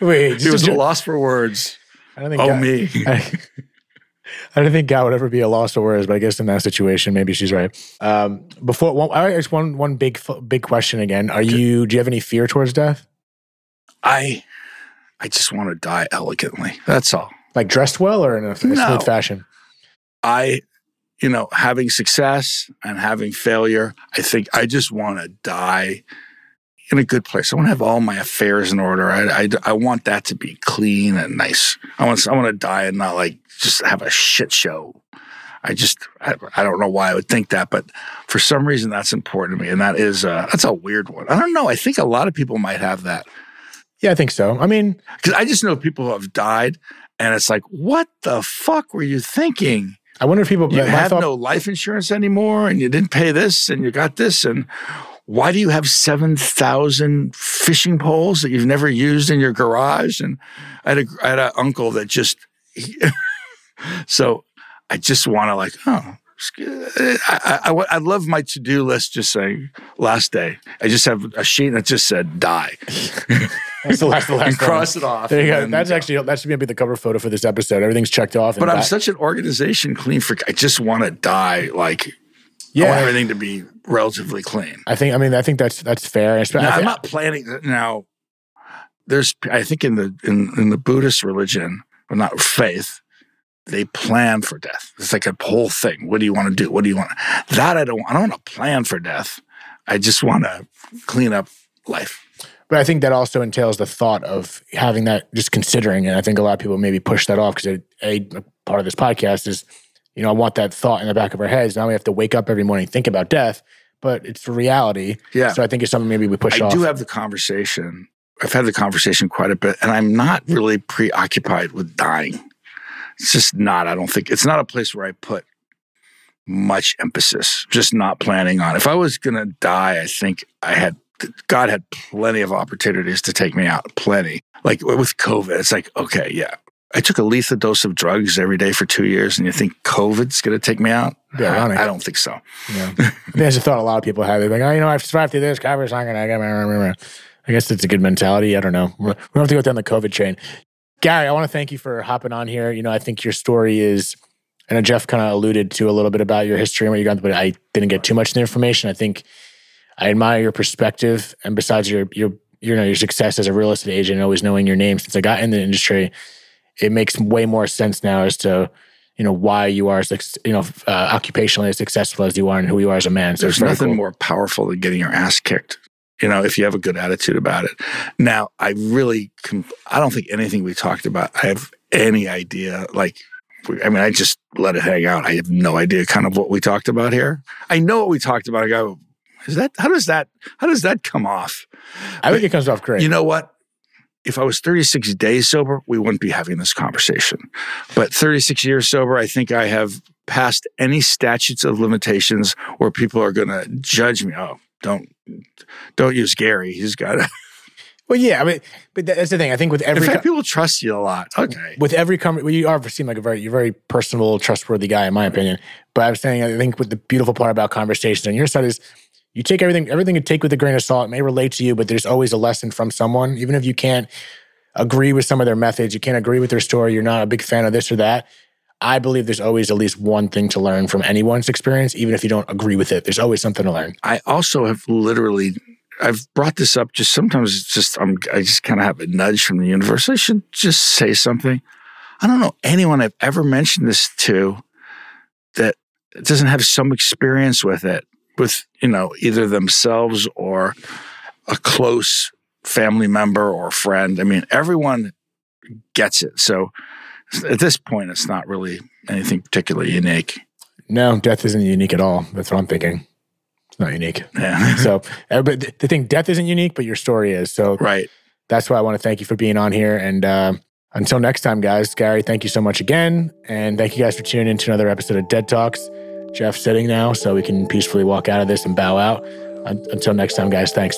Wait, he was just- lost for words. I don't think Oh God- me. I, I don't think God would ever be a loss of words, but I guess in that situation, maybe she's right. Um, before, one, I just one one big big question again. Are you? Do you have any fear towards death? I I just want to die elegantly. That's all. Like dressed well or in a, a No. smooth fashion? I, you know, having success and having failure, I think I just want to die in a good place. I want to have all my affairs in order. I, I, I want that to be clean and nice. I want, I want to die and not like just have a shit show. I just, I, I don't know why I would think that, but for some reason that's important to me. And that is, uh, that's a weird one. I don't know. I think a lot of people might have that Yeah, I think so. I mean, because I just know people who have died and it's like, what the fuck were you thinking? I wonder if people. You have thought- no life insurance anymore and you didn't pay this and you got this. And why do you have 7,000 fishing poles that you've never used in your garage? And I had a, I had an uncle that just, he- so I just want to like, oh, I, I, I, I love my to do list just saying last day. I just have a sheet that just said die That's the last. The last cross it off. There you go. and- That's actually that should be the cover photo for this episode. Everything's checked off. But I'm that- such an organization clean freak. I just want to die. Like, yeah. I want everything to be relatively clean. I think. I mean, I think that's that's fair. Now, think- I'm not planning now. There's, I think, in the in, in the Buddhist religion, or not faith, they plan for death. It's like a whole thing. What do you want to do? What do you want? That I don't. I don't want to plan for death. I just want to clean up life. But I think that also entails the thought of having that, just considering. And I think a lot of people maybe push that off because a, part of this podcast is, you know, I want that thought in the back of our heads. Now we have to wake up every morning think about death, but it's reality. Yeah, So I think it's something maybe we push I off. do have the conversation. I've had the conversation quite a bit, and I'm not really preoccupied with dying. It's just not. I don't think it's not a place where I put much emphasis. Just not planning on. If I was going to die, I think I had God had plenty of opportunities to take me out. Plenty. Like with COVID, it's like okay, yeah. I took a lethal dose of drugs every day for two years, and you think COVID's going to take me out? Yeah. I, I don't think so. Yeah. That's a thought a lot of people have. They're like, oh, you know, I've survived through this. COVID's not gonna. I I guess it's a good mentality. I don't know. We don't have to go down the COVID chain. Gary, I want to thank you for hopping on here. You know, I think your story is, I know Jeff kind of alluded to a little bit about your history and what you got, but I didn't get too much of the information. I think I admire your perspective, and besides your your you know your success as a real estate agent, and always knowing your name since I got in the industry, it makes way more sense now as to you know why you are you know uh, occupationally as successful as you are and who you are as a man. So There's nothing cool. more powerful than getting your ass kicked. You know, if you have a good attitude about it. Now, I really, com- I don't think anything we talked about, I have any idea. Like, I mean, I just let it hang out. I have no idea kind of what we talked about here. I know what we talked about. I go, is that, how does that, how does that come off? I think it comes off great. You know what? If I was 36 days sober, we wouldn't be having this conversation. But 36 years sober, I think I have passed any statutes of limitations where people are going to judge me. Oh, don't don't use Gary. He's got. A, well, yeah, I mean, but that's the thing. I think with in every fact, co- people trust you a lot. Okay, with every company, well, you are seem like a very you're a very personable, trustworthy guy, in my opinion. But I'm saying, I think what the beautiful part about conversations on your side is you take everything everything you take with a grain of salt. It may relate to you, but there's always a lesson from someone, even if you can't agree with some of their methods, you can't agree with their story, you're not a big fan of this or that. I believe there's always at least one thing to learn from anyone's experience, even if you don't agree with it. There's always something to learn. I also have literally. I've brought this up just sometimes. It's just I'm. I just kind of have a nudge from the universe. I should just say something. I don't know anyone I've ever mentioned this to that doesn't have some experience with it, with you know either themselves or a close family member or friend. I mean, everyone gets it. So at this point, it's not really anything particularly unique. No, death isn't unique at all. That's what I'm thinking. It's not unique. Yeah. So, but th- the thing, death isn't unique, but your story is. So right. that's why I want to thank you for being on here. And uh, until next time, guys, Gary, thank you so much again. And thank you guys for tuning in to another episode of Dead Talks. Jeff's sitting now, so we can peacefully walk out of this and bow out. Until next time, guys, thanks.